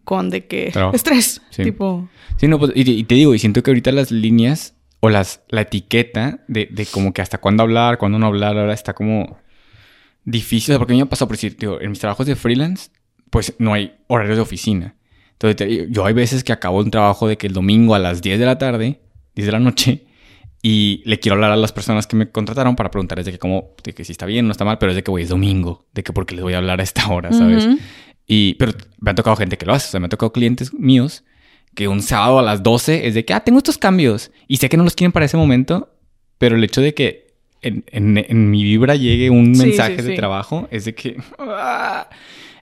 con de que estrés. Tipo. Sí, no, pues, y, te digo, y siento que ahorita las líneas o las, la etiqueta de, de como que hasta cuándo hablar, cuándo no hablar, ahora está como difícil. porque a mí me ha pasado, por decir, digo, en mis trabajos de freelance, pues no hay horarios de oficina. Entonces, yo hay veces que acabo un trabajo de que el domingo a las 10 de la tarde, 10 de la noche, y le quiero hablar a las personas que me contrataron para preguntarles de que cómo, de que si está bien o no está mal, pero es de que, güey, es domingo, de que porque les voy a hablar a esta hora, ¿sabes? Ujú. Y, pero me ha tocado gente que lo hace, o sea, me ha tocado clientes míos que un sábado a las 12 es de que, ah, tengo estos cambios y sé que no los quieren para ese momento, pero el hecho de que en, en- en mi vibra llegue un Sí, mensaje sí, de sí. trabajo es de que... ah.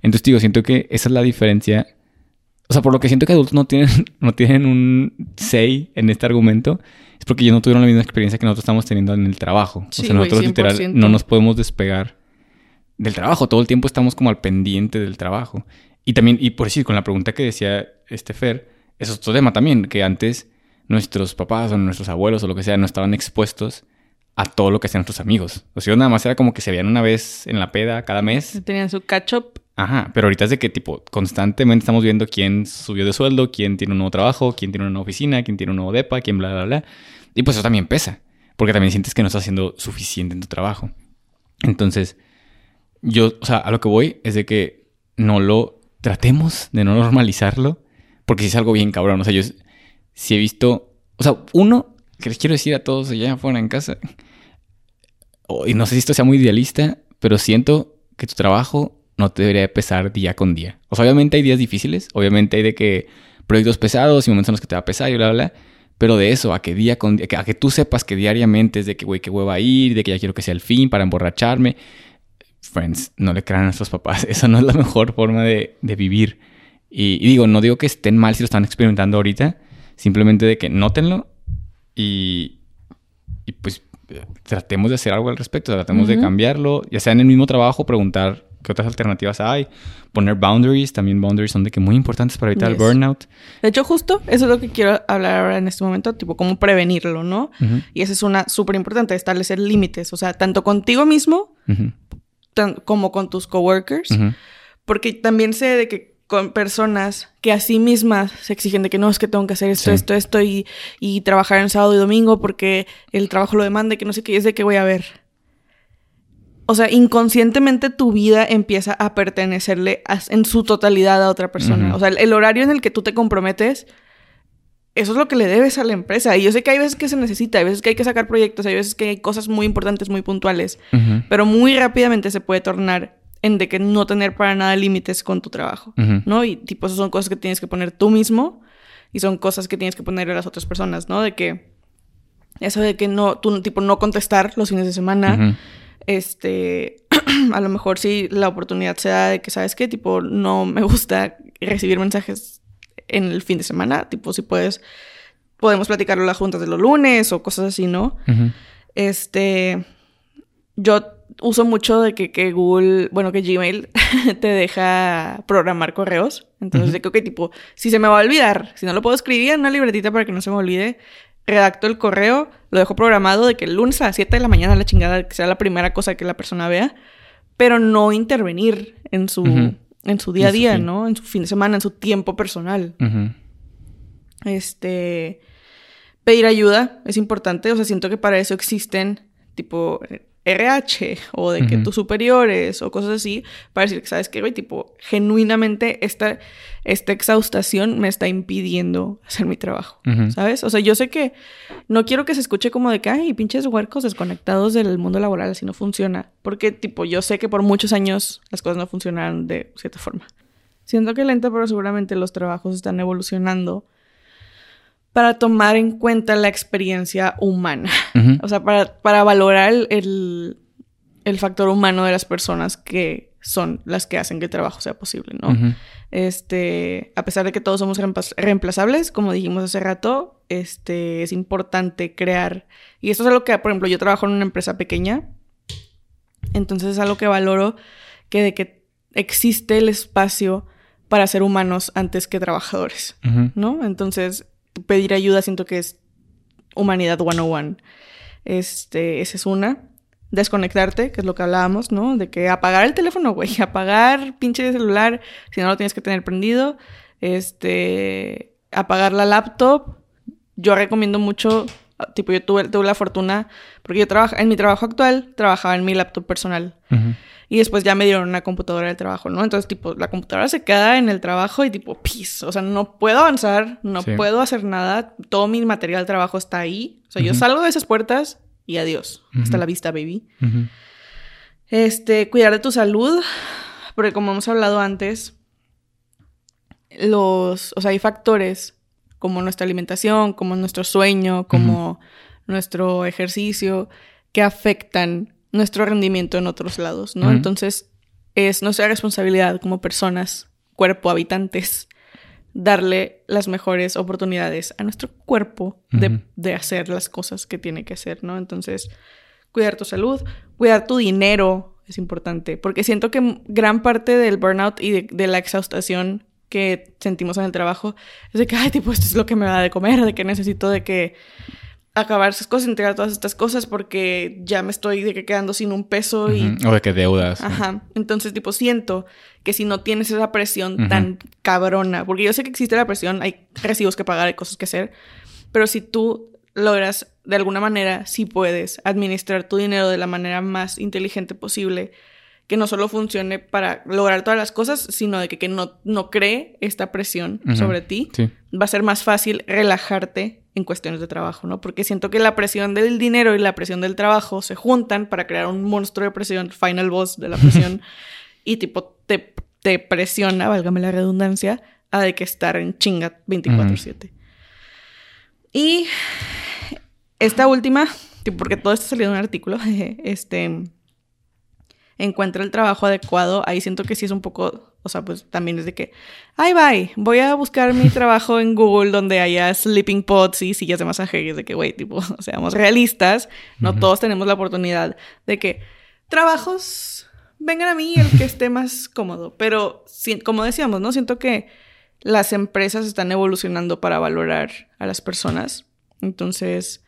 Entonces, digo, siento que esa es la diferencia. O sea, por lo que siento que adultos no tienen, no tienen un say en este argumento, es porque ellos no tuvieron la misma experiencia que nosotros estamos teniendo en el trabajo. o sea, nosotros literal 100%. no nos podemos despegar del trabajo. Todo el tiempo estamos como al pendiente del trabajo. Y también, y por decir, con la pregunta que decía este Fer, es otro tema también, que antes nuestros papás o nuestros abuelos o lo que sea no estaban expuestos a todo lo que hacían nuestros amigos. O sea, nada más era como que se veían una vez en la peda cada mes. Tenían su catch-up. Ajá, pero ahorita es de que tipo constantemente estamos viendo quién subió de sueldo, quién tiene un nuevo trabajo, quién tiene una nueva oficina, quién tiene un nuevo depa, quién bla, bla, bla. Y pues eso también pesa, porque también sientes que no estás haciendo suficiente en tu trabajo. Entonces, yo, o sea, a lo que voy es de que no lo tratemos de no normalizarlo, porque si es algo bien cabrón. O sea, yo sí he visto, o sea, uno, que les quiero decir a todos allá afuera en casa, y no sé si esto sea muy idealista, pero siento que tu trabajo no te debería de pesar día con día. O sea, obviamente hay días difíciles, obviamente hay de que proyectos pesados y momentos en los que te va a pesar y bla, bla. Pero de eso, a que día con día, a que tú sepas que diariamente es de que, güey, que hueva ir, de que ya quiero que sea el fin para emborracharme. Friends, no le crean a nuestros papás. Esa no es la mejor forma de, de vivir. Y, y digo, no digo que estén mal si lo están experimentando ahorita. Simplemente de que nótenlo y, y pues eh, tratemos de hacer algo al respecto. Tratemos de Ujú. cambiarlo. Ya sea en el mismo trabajo, preguntar qué otras alternativas hay. Poner boundaries. También boundaries son de que muy importantes para evitar Yes. el burnout. De hecho, justo eso es lo que quiero hablar ahora en este momento, tipo, cómo prevenirlo, ¿no? Ujú, Y esa es una súper importante, establecer límites, o sea, tanto contigo mismo ujú, tan- como con tus coworkers, porque también sé de que con personas que a sí mismas se exigen de que no, es que tengo que hacer esto, Sí. esto, esto y, y trabajar en sábado y domingo porque el trabajo lo demanda y que no sé qué, es de que voy a ver. O sea, inconscientemente tu vida empieza a pertenecerle a- en su totalidad a otra persona. O sea, el, el horario en el que tú te comprometes, eso es lo que le debes a la empresa. Y yo sé que hay veces que se necesita, hay veces que hay que sacar proyectos, hay veces que hay cosas muy importantes, muy puntuales, pero muy rápidamente se puede tornar en de que no tener para nada límites con tu trabajo. ¿no? Y tipo, esas son cosas que tienes que poner tú mismo y son cosas que tienes que poner a las otras personas, ¿no? De que eso de que no, tú tipo no contestar los fines de semana, Ujú. este, a lo mejor sí la oportunidad se da de que, ¿sabes qué? Tipo, no me gusta recibir mensajes en el fin de semana, tipo, si puedes, podemos platicarlo en las juntas de los lunes o cosas así, ¿no? Este, yo uso mucho de que, que Google, bueno, que Gmail te deja programar correos. Entonces, Ujú. de que, ok, tipo, si se me va a olvidar, si no lo puedo escribir en una libretita para que no se me olvide, redacto el correo, lo dejo programado de que el lunes a las 7 de la mañana la chingada, que sea la primera cosa que la persona vea, pero no intervenir en su, en su día a día. ¿no? En su fin de semana, en su tiempo personal. Este. Pedir ayuda es importante. O sea, siento que para eso existen, tipo, RH o de que tus superiores o cosas así, para decir que, ¿sabes qué, güey? Tipo, genuinamente esta, esta exhaustación me está impidiendo hacer mi trabajo. ¿sabes? O sea, yo sé que no quiero que se escuche como de que, ay, pinches huercos desconectados del mundo laboral, así no funciona. Porque, tipo, yo sé que por muchos años las cosas no funcionaron de cierta forma. Siento que lenta, pero seguramente los trabajos están evolucionando para tomar en cuenta la experiencia humana. O sea, para, para valorar el, el, factor humano de las personas que son las que hacen que el trabajo sea posible, ¿no? Este, a pesar de que todos somos reemplaz- reemplazables, como dijimos hace rato, este, es importante crear. Y esto es algo que, por ejemplo, yo trabajo en una empresa pequeña, entonces es algo que valoro, que de que existe el espacio para ser humanos antes que trabajadores. ¿no? Entonces, pedir ayuda siento que es humanidad 101. Este, esa es una. Desconectarte, que es lo que hablábamos, ¿no? De que apagar el teléfono, güey, apagar pinche celular, si no lo tienes que tener prendido. Este, apagar la laptop. Yo recomiendo mucho Tipo, yo tuve, tuve la fortuna, porque yo trabajo, en mi trabajo actual, trabajaba en mi laptop personal. Y después ya me dieron una computadora de trabajo, ¿no? Entonces, tipo, la computadora se queda en el trabajo y tipo, pis. O sea, no puedo avanzar, no puedo hacer nada. Todo mi material de trabajo está ahí. O sea, yo salgo de esas puertas y adiós. Hasta la vista, baby. Este, cuidar de tu salud. Porque como hemos hablado antes, los, o sea, hay factores como nuestra alimentación, como nuestro sueño, como nuestro ejercicio, que afectan nuestro rendimiento en otros lados, ¿no? Entonces, es nuestra responsabilidad como personas, cuerpo, habitantes, darle las mejores oportunidades a nuestro cuerpo de, de, hacer las cosas que tiene que hacer, ¿no? Entonces, cuidar tu salud, cuidar tu dinero es importante, porque siento que gran parte del burnout y de la exhaustación que sentimos en el trabajo es de que, ay, tipo, esto es lo que me da de comer, de que necesito de que acabar esas cosas, entregar todas estas cosas porque ya me estoy de que quedando sin un peso y... O de que deudas. Ajá. Entonces, tipo, siento que si no tienes esa presión tan cabrona, porque yo sé que existe la presión, hay recibos que pagar, hay cosas que hacer, pero si tú logras de alguna manera, si puedes, administrar tu dinero de la manera más inteligente posible, que no solo funcione para lograr todas las cosas, sino de que, no, no cree esta presión sobre ti, va a ser más fácil relajarte en cuestiones de trabajo, ¿no? Porque siento que la presión del dinero y la presión del trabajo se juntan para crear un monstruo de presión, final boss de la presión, y tipo te, te, presiona, válgame la redundancia, a de que estar en chinga 24/7. Y esta última, porque todo esto salió de un artículo, este encuentra el trabajo adecuado, ahí siento que sí es un poco, o sea, pues también es de que, ay, bye, voy a buscar mi trabajo en Google donde haya sleeping pods y sillas de masaje, y es de que, güey, tipo, seamos realistas, no todos tenemos la oportunidad de que trabajos vengan a mí el que esté más cómodo, pero como decíamos, ¿no? Siento que las empresas están evolucionando para valorar a las personas, entonces,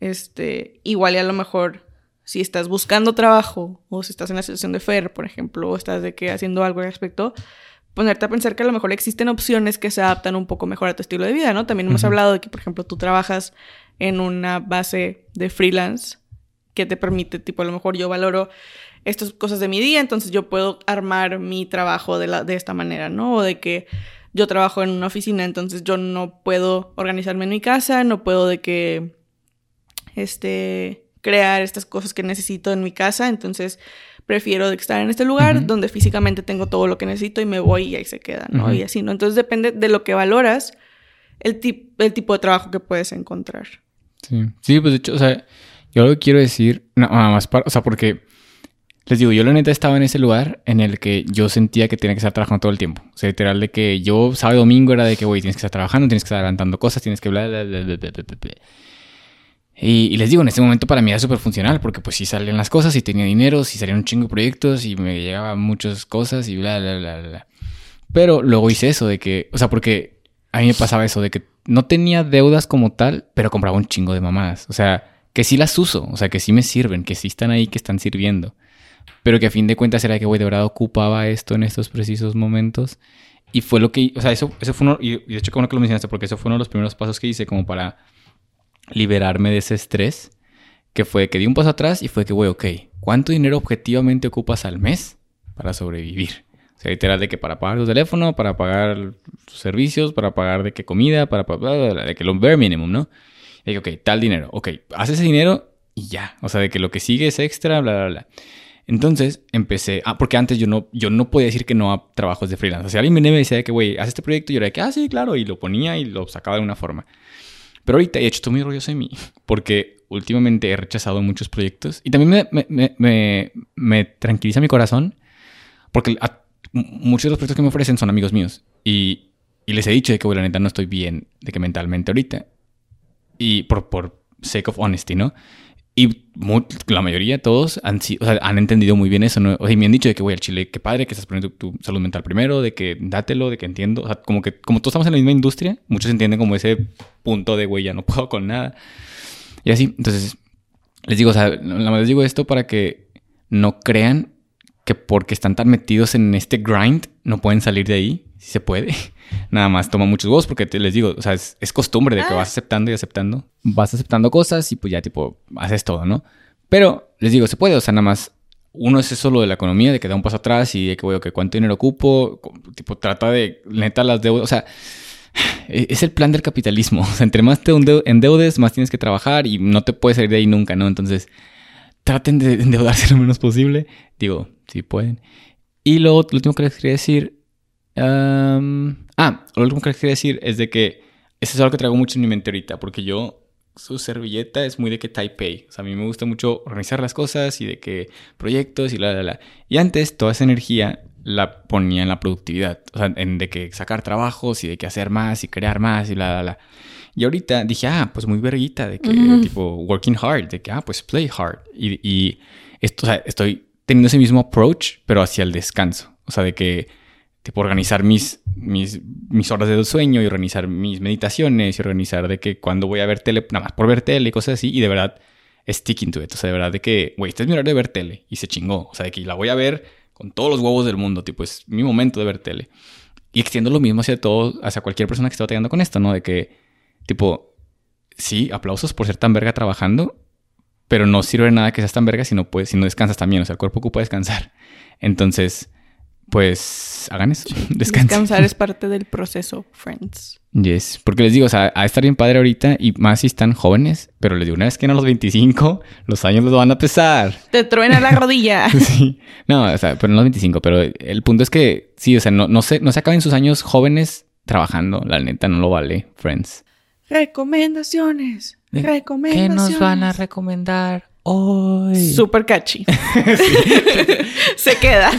este, igual y a lo mejor si estás buscando trabajo o si estás en la situación de FER, por ejemplo, o estás de que haciendo algo al respecto, ponerte a pensar que a lo mejor existen opciones que se adaptan un poco mejor a tu estilo de vida, ¿no? También hemos hablado de que, por ejemplo, tú trabajas en una base de freelance que te permite, tipo, a lo mejor yo valoro estas cosas de mi día, entonces yo puedo armar mi trabajo de, la, de esta manera, ¿no? O de que yo trabajo en una oficina, entonces yo no puedo organizarme en mi casa, no puedo de que, este, crear estas cosas que necesito en mi casa, entonces prefiero estar en este lugar donde físicamente tengo todo lo que necesito y me voy y ahí se queda, ¿no? Y así, ¿no? Entonces depende de lo que valoras, el, el tipo de trabajo que puedes encontrar. Sí, sí, pues de hecho, o sea, yo lo que quiero decir, nada más para, o sea, porque les digo, yo la neta estaba en ese lugar en el que yo sentía que tenía que estar trabajando todo el tiempo. O sea, literal de que yo sábado y domingo era de que, güey, tienes que estar trabajando, tienes que estar adelantando cosas, tienes que bla, bla, bla, bla, bla, bla, bla. Y, les digo, en este momento para mí era súper funcional porque pues sí salían las cosas y tenía dinero, sí salían un chingo de proyectos y me llegaban muchas cosas y bla, bla, bla, bla. Pero luego hice eso de que, o sea, porque a mí me pasaba eso de que no tenía deudas como tal, pero compraba un chingo de mamadas. O sea, que sí las uso, o sea, que sí me sirven, que sí están ahí, que están sirviendo. Pero que a fin de cuentas era que, güey, de verdad ocupaba esto en estos precisos momentos. Y fue lo que, o sea, eso, eso fue uno, y de hecho, como que lo mencionaste, porque eso fue uno de los primeros pasos que hice como para liberarme de ese estrés, que fue que di un paso atrás y fue que, güey, ok, ¿cuánto dinero objetivamente ocupas al mes para sobrevivir? O sea, literal de que para pagar tu teléfono, para pagar tus servicios, para pagar de qué comida, para pagar de que lo minimum, ¿no? Y dije, ok, tal dinero, ok, haz ese dinero y ya. O sea, de que lo que sigue es extra, bla, bla, bla. Entonces empecé, ah, porque antes yo no, yo no podía decir que no a trabajos de freelance. O sea, alguien me decía que, güey, haz este proyecto, y yo era de que, ah, sí, claro, y lo ponía y lo sacaba de una forma. Pero ahorita he hecho estoy muy orgulloso de mí porque últimamente he rechazado muchos proyectos y también me, me, me, me tranquiliza mi corazón porque muchos de los proyectos que me ofrecen son amigos míos y, y les he dicho de que, bueno, la neta no estoy bien de que mentalmente ahorita y por, por sake of honesty, ¿no? Y la mayoría, todos, han, o han entendido muy bien eso. ¿no? O sea, me han dicho de que, voy al Chile, qué padre que estás poniendo tu, salud mental primero, de que dátelo, de que entiendo. O sea, como que como todos estamos en la misma industria, muchos entienden como ese punto de, güey, ya no puedo con nada. Y así, entonces, les digo, o sea, la más les digo esto para que no crean que porque están tan metidos en este grind no pueden salir de ahí. Si se puede. Nada más toma muchos huevos porque te, les digo, o sea, es, es costumbre de que Ah. vas aceptando y aceptando. Vas aceptando cosas y pues ya tipo haces todo, ¿no? Pero les digo, se puede, o sea, nada más uno es eso lo de la economía, de que da un paso atrás y de que, güey, ok, ¿cuánto dinero ocupo? Tipo, trata de, neta, las deudas, o sea, e- es el plan del capitalismo. O sea, entre más te endeu- endeudes, más tienes que trabajar y no te puedes salir de ahí nunca, ¿no? Entonces, traten de endeudarse lo menos posible. Digo, si pueden. Y lo, lo último que les quería decir. am, ah, lo último que les quería decir es de que eso es algo que traigo mucho en mi mente ahorita, porque yo, su servilleta es muy de que Taipei. O sea, a mí me gusta mucho organizar las cosas y de que proyectos y la, la, la. Y antes, toda esa energía la ponía en la productividad. O sea, en de que sacar trabajos y de que hacer más y crear más y la, la, la. Y ahorita dije, ah, pues muy verguita, de que tipo working hard, de que, ah, pues play hard. Y, y esto, o sea, estoy teniendo ese mismo approach, pero hacia el descanso. O sea, de que, tipo, organizar mis, mis, mis horas de sueño y organizar mis meditaciones y organizar de que cuando voy a ver tele, nada más por ver tele y cosas así. Y de verdad, sticking to it. O sea, de verdad, de que, güey, este es mi horario de ver tele. Y se chingó. O sea, de que la voy a ver con todos los huevos del mundo. Tipo, es mi momento de ver tele. Y extiendo lo mismo hacia todo, hacia cualquier persona que esté batallando con esto, ¿no? De que, tipo, sí, aplausos por ser tan verga trabajando, pero no sirve de nada que seas tan verga si no puedes, si no descansas también. O sea, el cuerpo ocupa descansar. Entonces, pues, hagan eso. Descansen. Descansar es parte del proceso, friends. Yes, porque les digo, o sea, a estar bien padre ahorita y más si están jóvenes, pero les digo, una vez que a los 25, los años los van a pesar. Te truena la rodilla. Sí. No, o sea, pero no los 25, pero el punto es que sí, o sea, no, no, se, no se acaben sus años jóvenes trabajando, la neta no lo vale, friends. Recomendaciones. ¿Qué nos van a recomendar hoy? Super catchy. Se queda.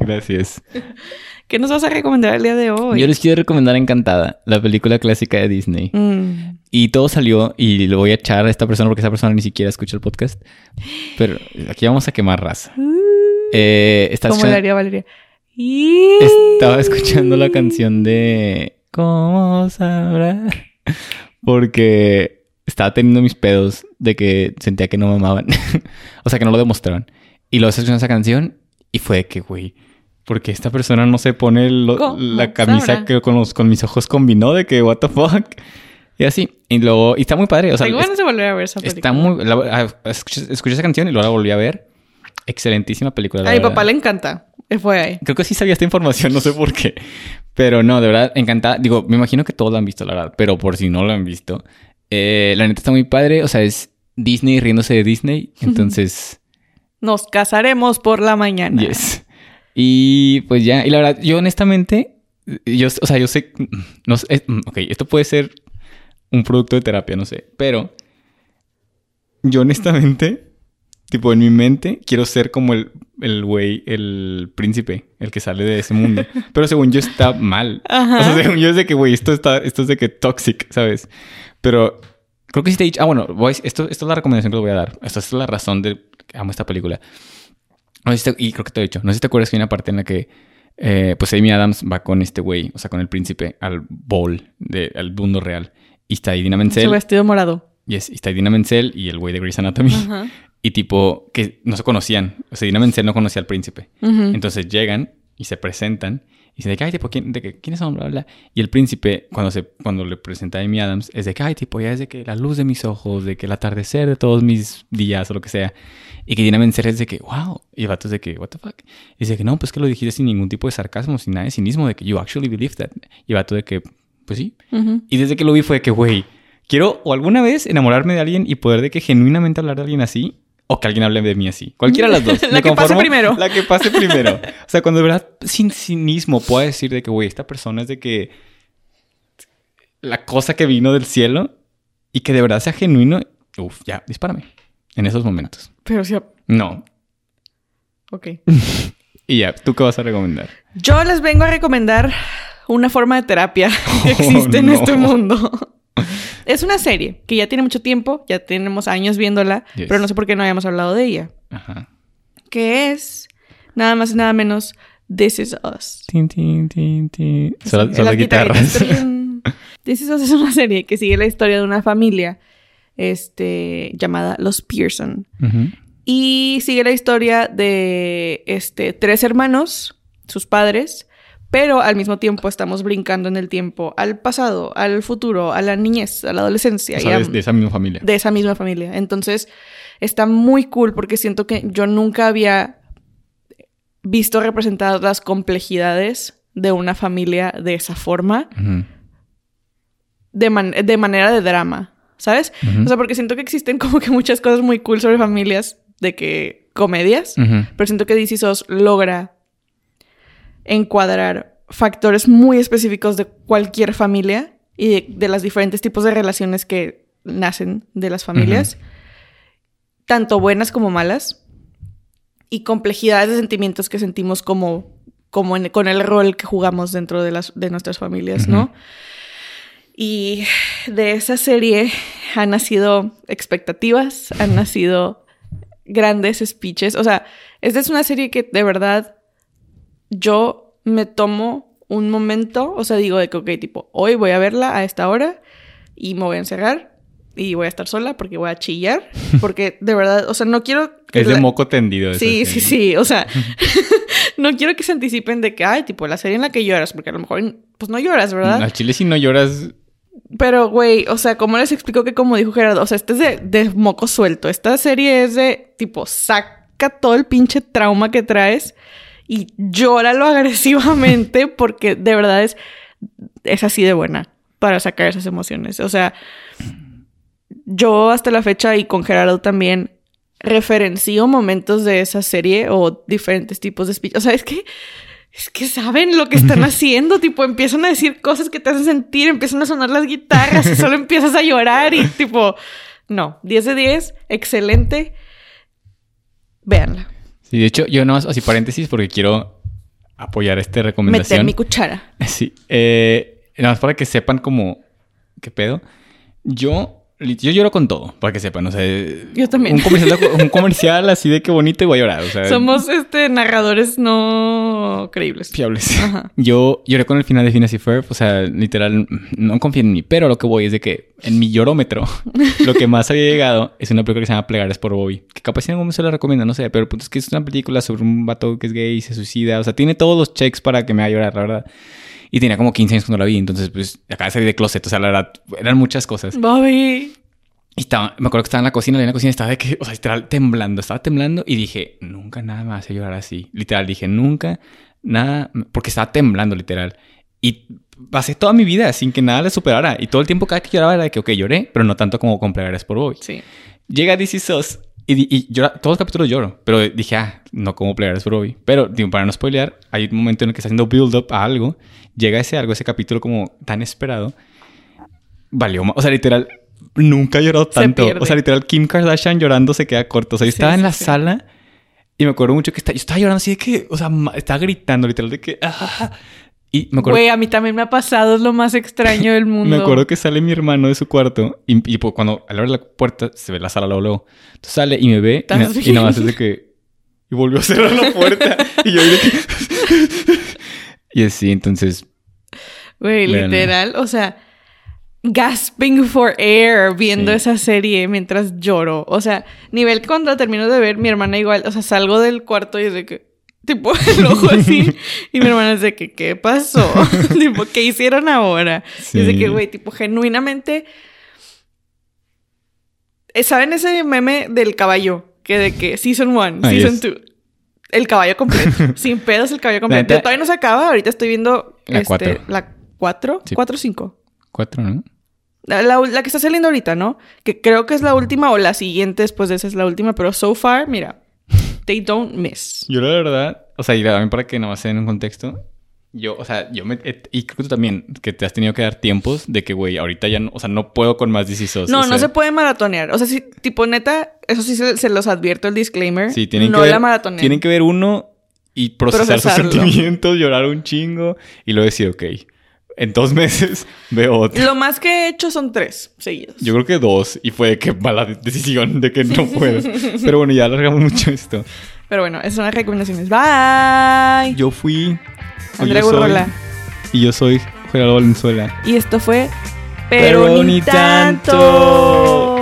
Gracias. ¿Qué nos vas a recomendar el día de hoy? Yo les quiero recomendar Encantada, la película clásica de Disney. Mm. Y todo salió y lo voy a echar a esta persona porque esa persona ni siquiera escucha el podcast. Pero aquí vamos a quemar raza. Eh, estás ¿Cómo le escuchando- haría Valeria? Y... Estaba escuchando la canción de ¿Cómo sabrá? Porque estaba teniendo mis pedos de que sentía que no me amaban. o sea, que no lo demostraban. Y luego escuché esa canción y fue de que, güey, porque esta persona no se pone lo- ¿Cómo la camisa sabrá? que con, los, con mis ojos combinó de que, what the fuck. Y así. Y luego, y está muy padre. O sea, es- de volver a ver esa película. está muy. la- ah, escuché, escuché esa canción y luego la volví a ver. Excelentísima película. la A mi papá le encanta. Eh, Fue ahí. Creo que sí sabía esta información, no sé por qué. Pero no, de verdad, encantada. Digo, me imagino que todos la han visto, la verdad. Pero por si no lo han visto. eh, la neta está muy padre. O sea, es Disney riéndose de Disney. Entonces, Nos casaremos por la mañana. yes. Y pues ya. Y la verdad, yo honestamente, yo, o sea, yo sé, no sé, es- ok, esto puede ser un producto de terapia, no sé. Pero yo honestamente, tipo en mi mente, quiero ser como el, el güey, el príncipe, el que sale de ese mundo. Pero según yo está mal. Ajá. O sea, según yo es de que, güey, esto, está, esto es de que toxic, ¿sabes? Pero creo que sí te he dicho... Ah, bueno, voy- esto, esto es la recomendación que les voy a dar. Esta es la razón de que amo esta película. No sé si te- y creo que te he dicho. No sé si te acuerdas que hay una parte en la que... eh, pues Amy Adams va con este güey, o sea, con el príncipe, al bowl, de, al mundo real. Y está ahí Dina Su Menzel. vestido morado. Yes, y está Dina Menzel y el güey de Grey's Anatomy. Ajá. Y tipo, que no se conocían. O sea, Dina Menzel no conocía al príncipe. Entonces llegan y se presentan y dicen de que, ay, tipo, ¿quién, de que, ¿quiénes son? Bla, bla, bla. Y el príncipe, cuando, se, cuando le presenta a Amy Adams, es de que, ay, tipo, ya es de que la luz de mis ojos, de que el atardecer de todos mis días o lo que sea. Y que Dina Menzel es de que, wow. Y el vato es de que, what the fuck. Y dice que no, pues que lo dijiste sin ningún tipo de sarcasmo, sin nada de cinismo, de que you actually believe that. Y el vato de que, pues sí. Y desde que lo vi fue de que, güey, quiero o alguna vez enamorarme de alguien y poder de que genuinamente hablar de alguien así. O que alguien hable de mí así. Cualquiera de las dos. La Me que pase primero. La que pase primero. O sea, cuando de verdad, sin cinismo, pueda decir de que, güey, esta persona es de que... La cosa que vino del cielo y que de verdad sea genuino. Uf, ya, dispárame. En esos momentos. Pero sí. No. Ok. Y ya, ¿tú qué vas a recomendar? Yo les vengo a recomendar una forma de terapia que Oh, existe en no. este mundo. Es una serie que ya tiene mucho tiempo, ya tenemos años viéndola, Yes. pero no sé por qué no habíamos hablado de ella. Ajá. Que es nada más y nada menos This Is Us. Tin, tin, tin, tin. Las guitarras. This Is Us es una serie que sigue la historia de una familia este, llamada Los Pearson. Ujú. Y sigue la historia de este, tres hermanos, sus padres, pero al mismo tiempo estamos brincando en el tiempo al pasado, al futuro, a la niñez, a la adolescencia. O sea, de, de esa misma familia. De esa misma familia. Entonces, está muy cool porque siento que yo nunca había visto representadas las complejidades de una familia de esa forma, de, man- de manera de drama, ¿sabes? O sea, porque siento que existen como que muchas cosas muy cool sobre familias de que comedias, pero siento que DC SOS logra encuadrar factores muy específicos de cualquier familia y de, de los diferentes tipos de relaciones que nacen de las familias, tanto buenas como malas, y complejidades de sentimientos que sentimos como, como en- con el rol que jugamos dentro de, las, de nuestras familias, ¿no? Y de esa serie han nacido expectativas, han nacido grandes speeches. O sea, esta es una serie que de verdad yo me tomo un momento, o sea, digo de que, ok, tipo, hoy voy a verla a esta hora y me voy a encerrar y voy a estar sola porque voy a chillar, porque de verdad, o sea, no quiero... que Es de la- moco tendido. Sí, sí, sí, o sea, no quiero que se anticipen de que, ay, tipo, la serie en la que lloras, porque a lo mejor, pues no lloras, ¿verdad? Al chile si no lloras... Pero, güey, o sea, ¿cómo les explico que como dijo Gerardo? O sea, este es de, de moco suelto. Esta serie es de, tipo, saca todo el pinche trauma que traes y llóralo agresivamente porque de verdad es, es así de buena para sacar esas emociones. O sea, yo hasta la fecha y con Gerardo también referencio momentos de esa serie o diferentes tipos de speech. O sea, es que es que saben lo que están haciendo, tipo, empiezan a decir cosas que te hacen sentir, empiezan a sonar las guitarras y solo empiezas a llorar y tipo, no, 10 de 10, excelente. Véanla. Sí, de hecho, yo nada más, así paréntesis, porque quiero apoyar esta Meter recomendación. mi cuchara. Sí. Eh, nada más para que sepan como... ¿Qué pedo? Yo... Yo lloro con todo, para que sepan. O sea... Yo también. Un comercial, un comercial así de que bonito y voy a llorar. O sea, Somos este narradores no creíbles. fiables. Ajá. Yo lloré con el final de Phineas y Ferb, o sea, literal, no confío en mí, pero lo que voy es de que en mi llorómetro, lo que más había llegado es una película que se llama Plegares por Bobby, que capaz si en algún momento se la recomienda, no sé, pero el punto es que es una película sobre un vato que es gay y se suicida, o sea, tiene todos los checks para que me haga llorar, la verdad. Y tenía como 15 años cuando la vi, entonces pues acaba de salir de closet, o sea, la verdad, eran muchas cosas. Bobby. Y estaba, me acuerdo que estaba en la cocina, en la cocina estaba de que, o sea, literal temblando, estaba temblando y dije, nunca nada me hace llorar así. Literal, dije, nunca, nada, porque estaba temblando, literal. Y pasé toda mi vida sin que nada le superara. Y todo el tiempo cada que lloraba era de que, ok, lloré, pero no tanto como con Plegares por Bobby. Sí. Llega DC SOS y, y llora- todos los capítulos lloro, pero dije, ah, no como Plegares por Bobby. Pero, digo, para no spoilear, hay un momento en el que está haciendo build-up a algo, llega ese algo, ese capítulo como tan esperado, valió más. O sea, literal, nunca he llorado tanto. O sea, literal, Kim Kardashian llorando se queda corto. O sea, yo Sí, estaba en sí, la sí. sala y me acuerdo mucho que está, yo estaba llorando así de que, o sea, estaba gritando literal de que, ah. Y me acuerdo, Güey, a mí también me ha pasado, es lo más extraño del mundo. me acuerdo que sale mi hermano de su cuarto y, y pues, cuando al abrir la puerta se ve la sala luego, luego. Entonces sale y me ve y, ¿Estás y nada más es de que... Y volvió a cerrar la puerta. y yo que... y así, entonces... Güey, literal, o sea, gasping for air viendo Sí. esa serie mientras lloro. O sea, nivel que cuando termino de ver, mi hermana igual, o sea, salgo del cuarto y es de que, tipo, el ojo así. y mi hermana es de que, ¿qué pasó? tipo, ¿qué hicieron ahora? Y es de Sí. que, güey, tipo, genuinamente. Eh, ¿Saben ese meme del caballo? Que de que Season 1, Ah, Season yes. 2. El caballo completo. Sin pedos, el caballo completo. neta- Todavía no se acaba. Ahorita estoy viendo. La este, cuatro. La 4. Sí. 4 o 5. Cuatro, ¿no? La, la- la que está saliendo ahorita, ¿no? Que creo que es la última o la siguiente después de esa es la última. Pero so far, mira. They don't miss. Yo la verdad, o sea, y también para que nada más se den un contexto, yo, o sea, yo me, et- y creo que tú también, que te has tenido que dar tiempos de que, güey, ahorita ya no, o sea, no puedo con más DC SOS. No, o no sea, se puede maratonear. O sea, si, tipo, neta, eso sí se, se los advierto el disclaimer. Sí, tienen no que ver, la maratoneen. Tienen que ver uno y procesar sus Procesarlo. sentimientos, llorar un chingo y luego decir, ok, en dos meses veo otro. Lo más que he hecho son tres seguidos. Yo creo que dos y fue que mala decisión de que no puedo. Pero bueno, ya alargamos mucho esto. Pero bueno, esas son las recomendaciones. Bye. Yo fui... yo soy- Gurrola. Y yo soy Gerardo Valenzuela. Y esto fue... Pero, ni tanto.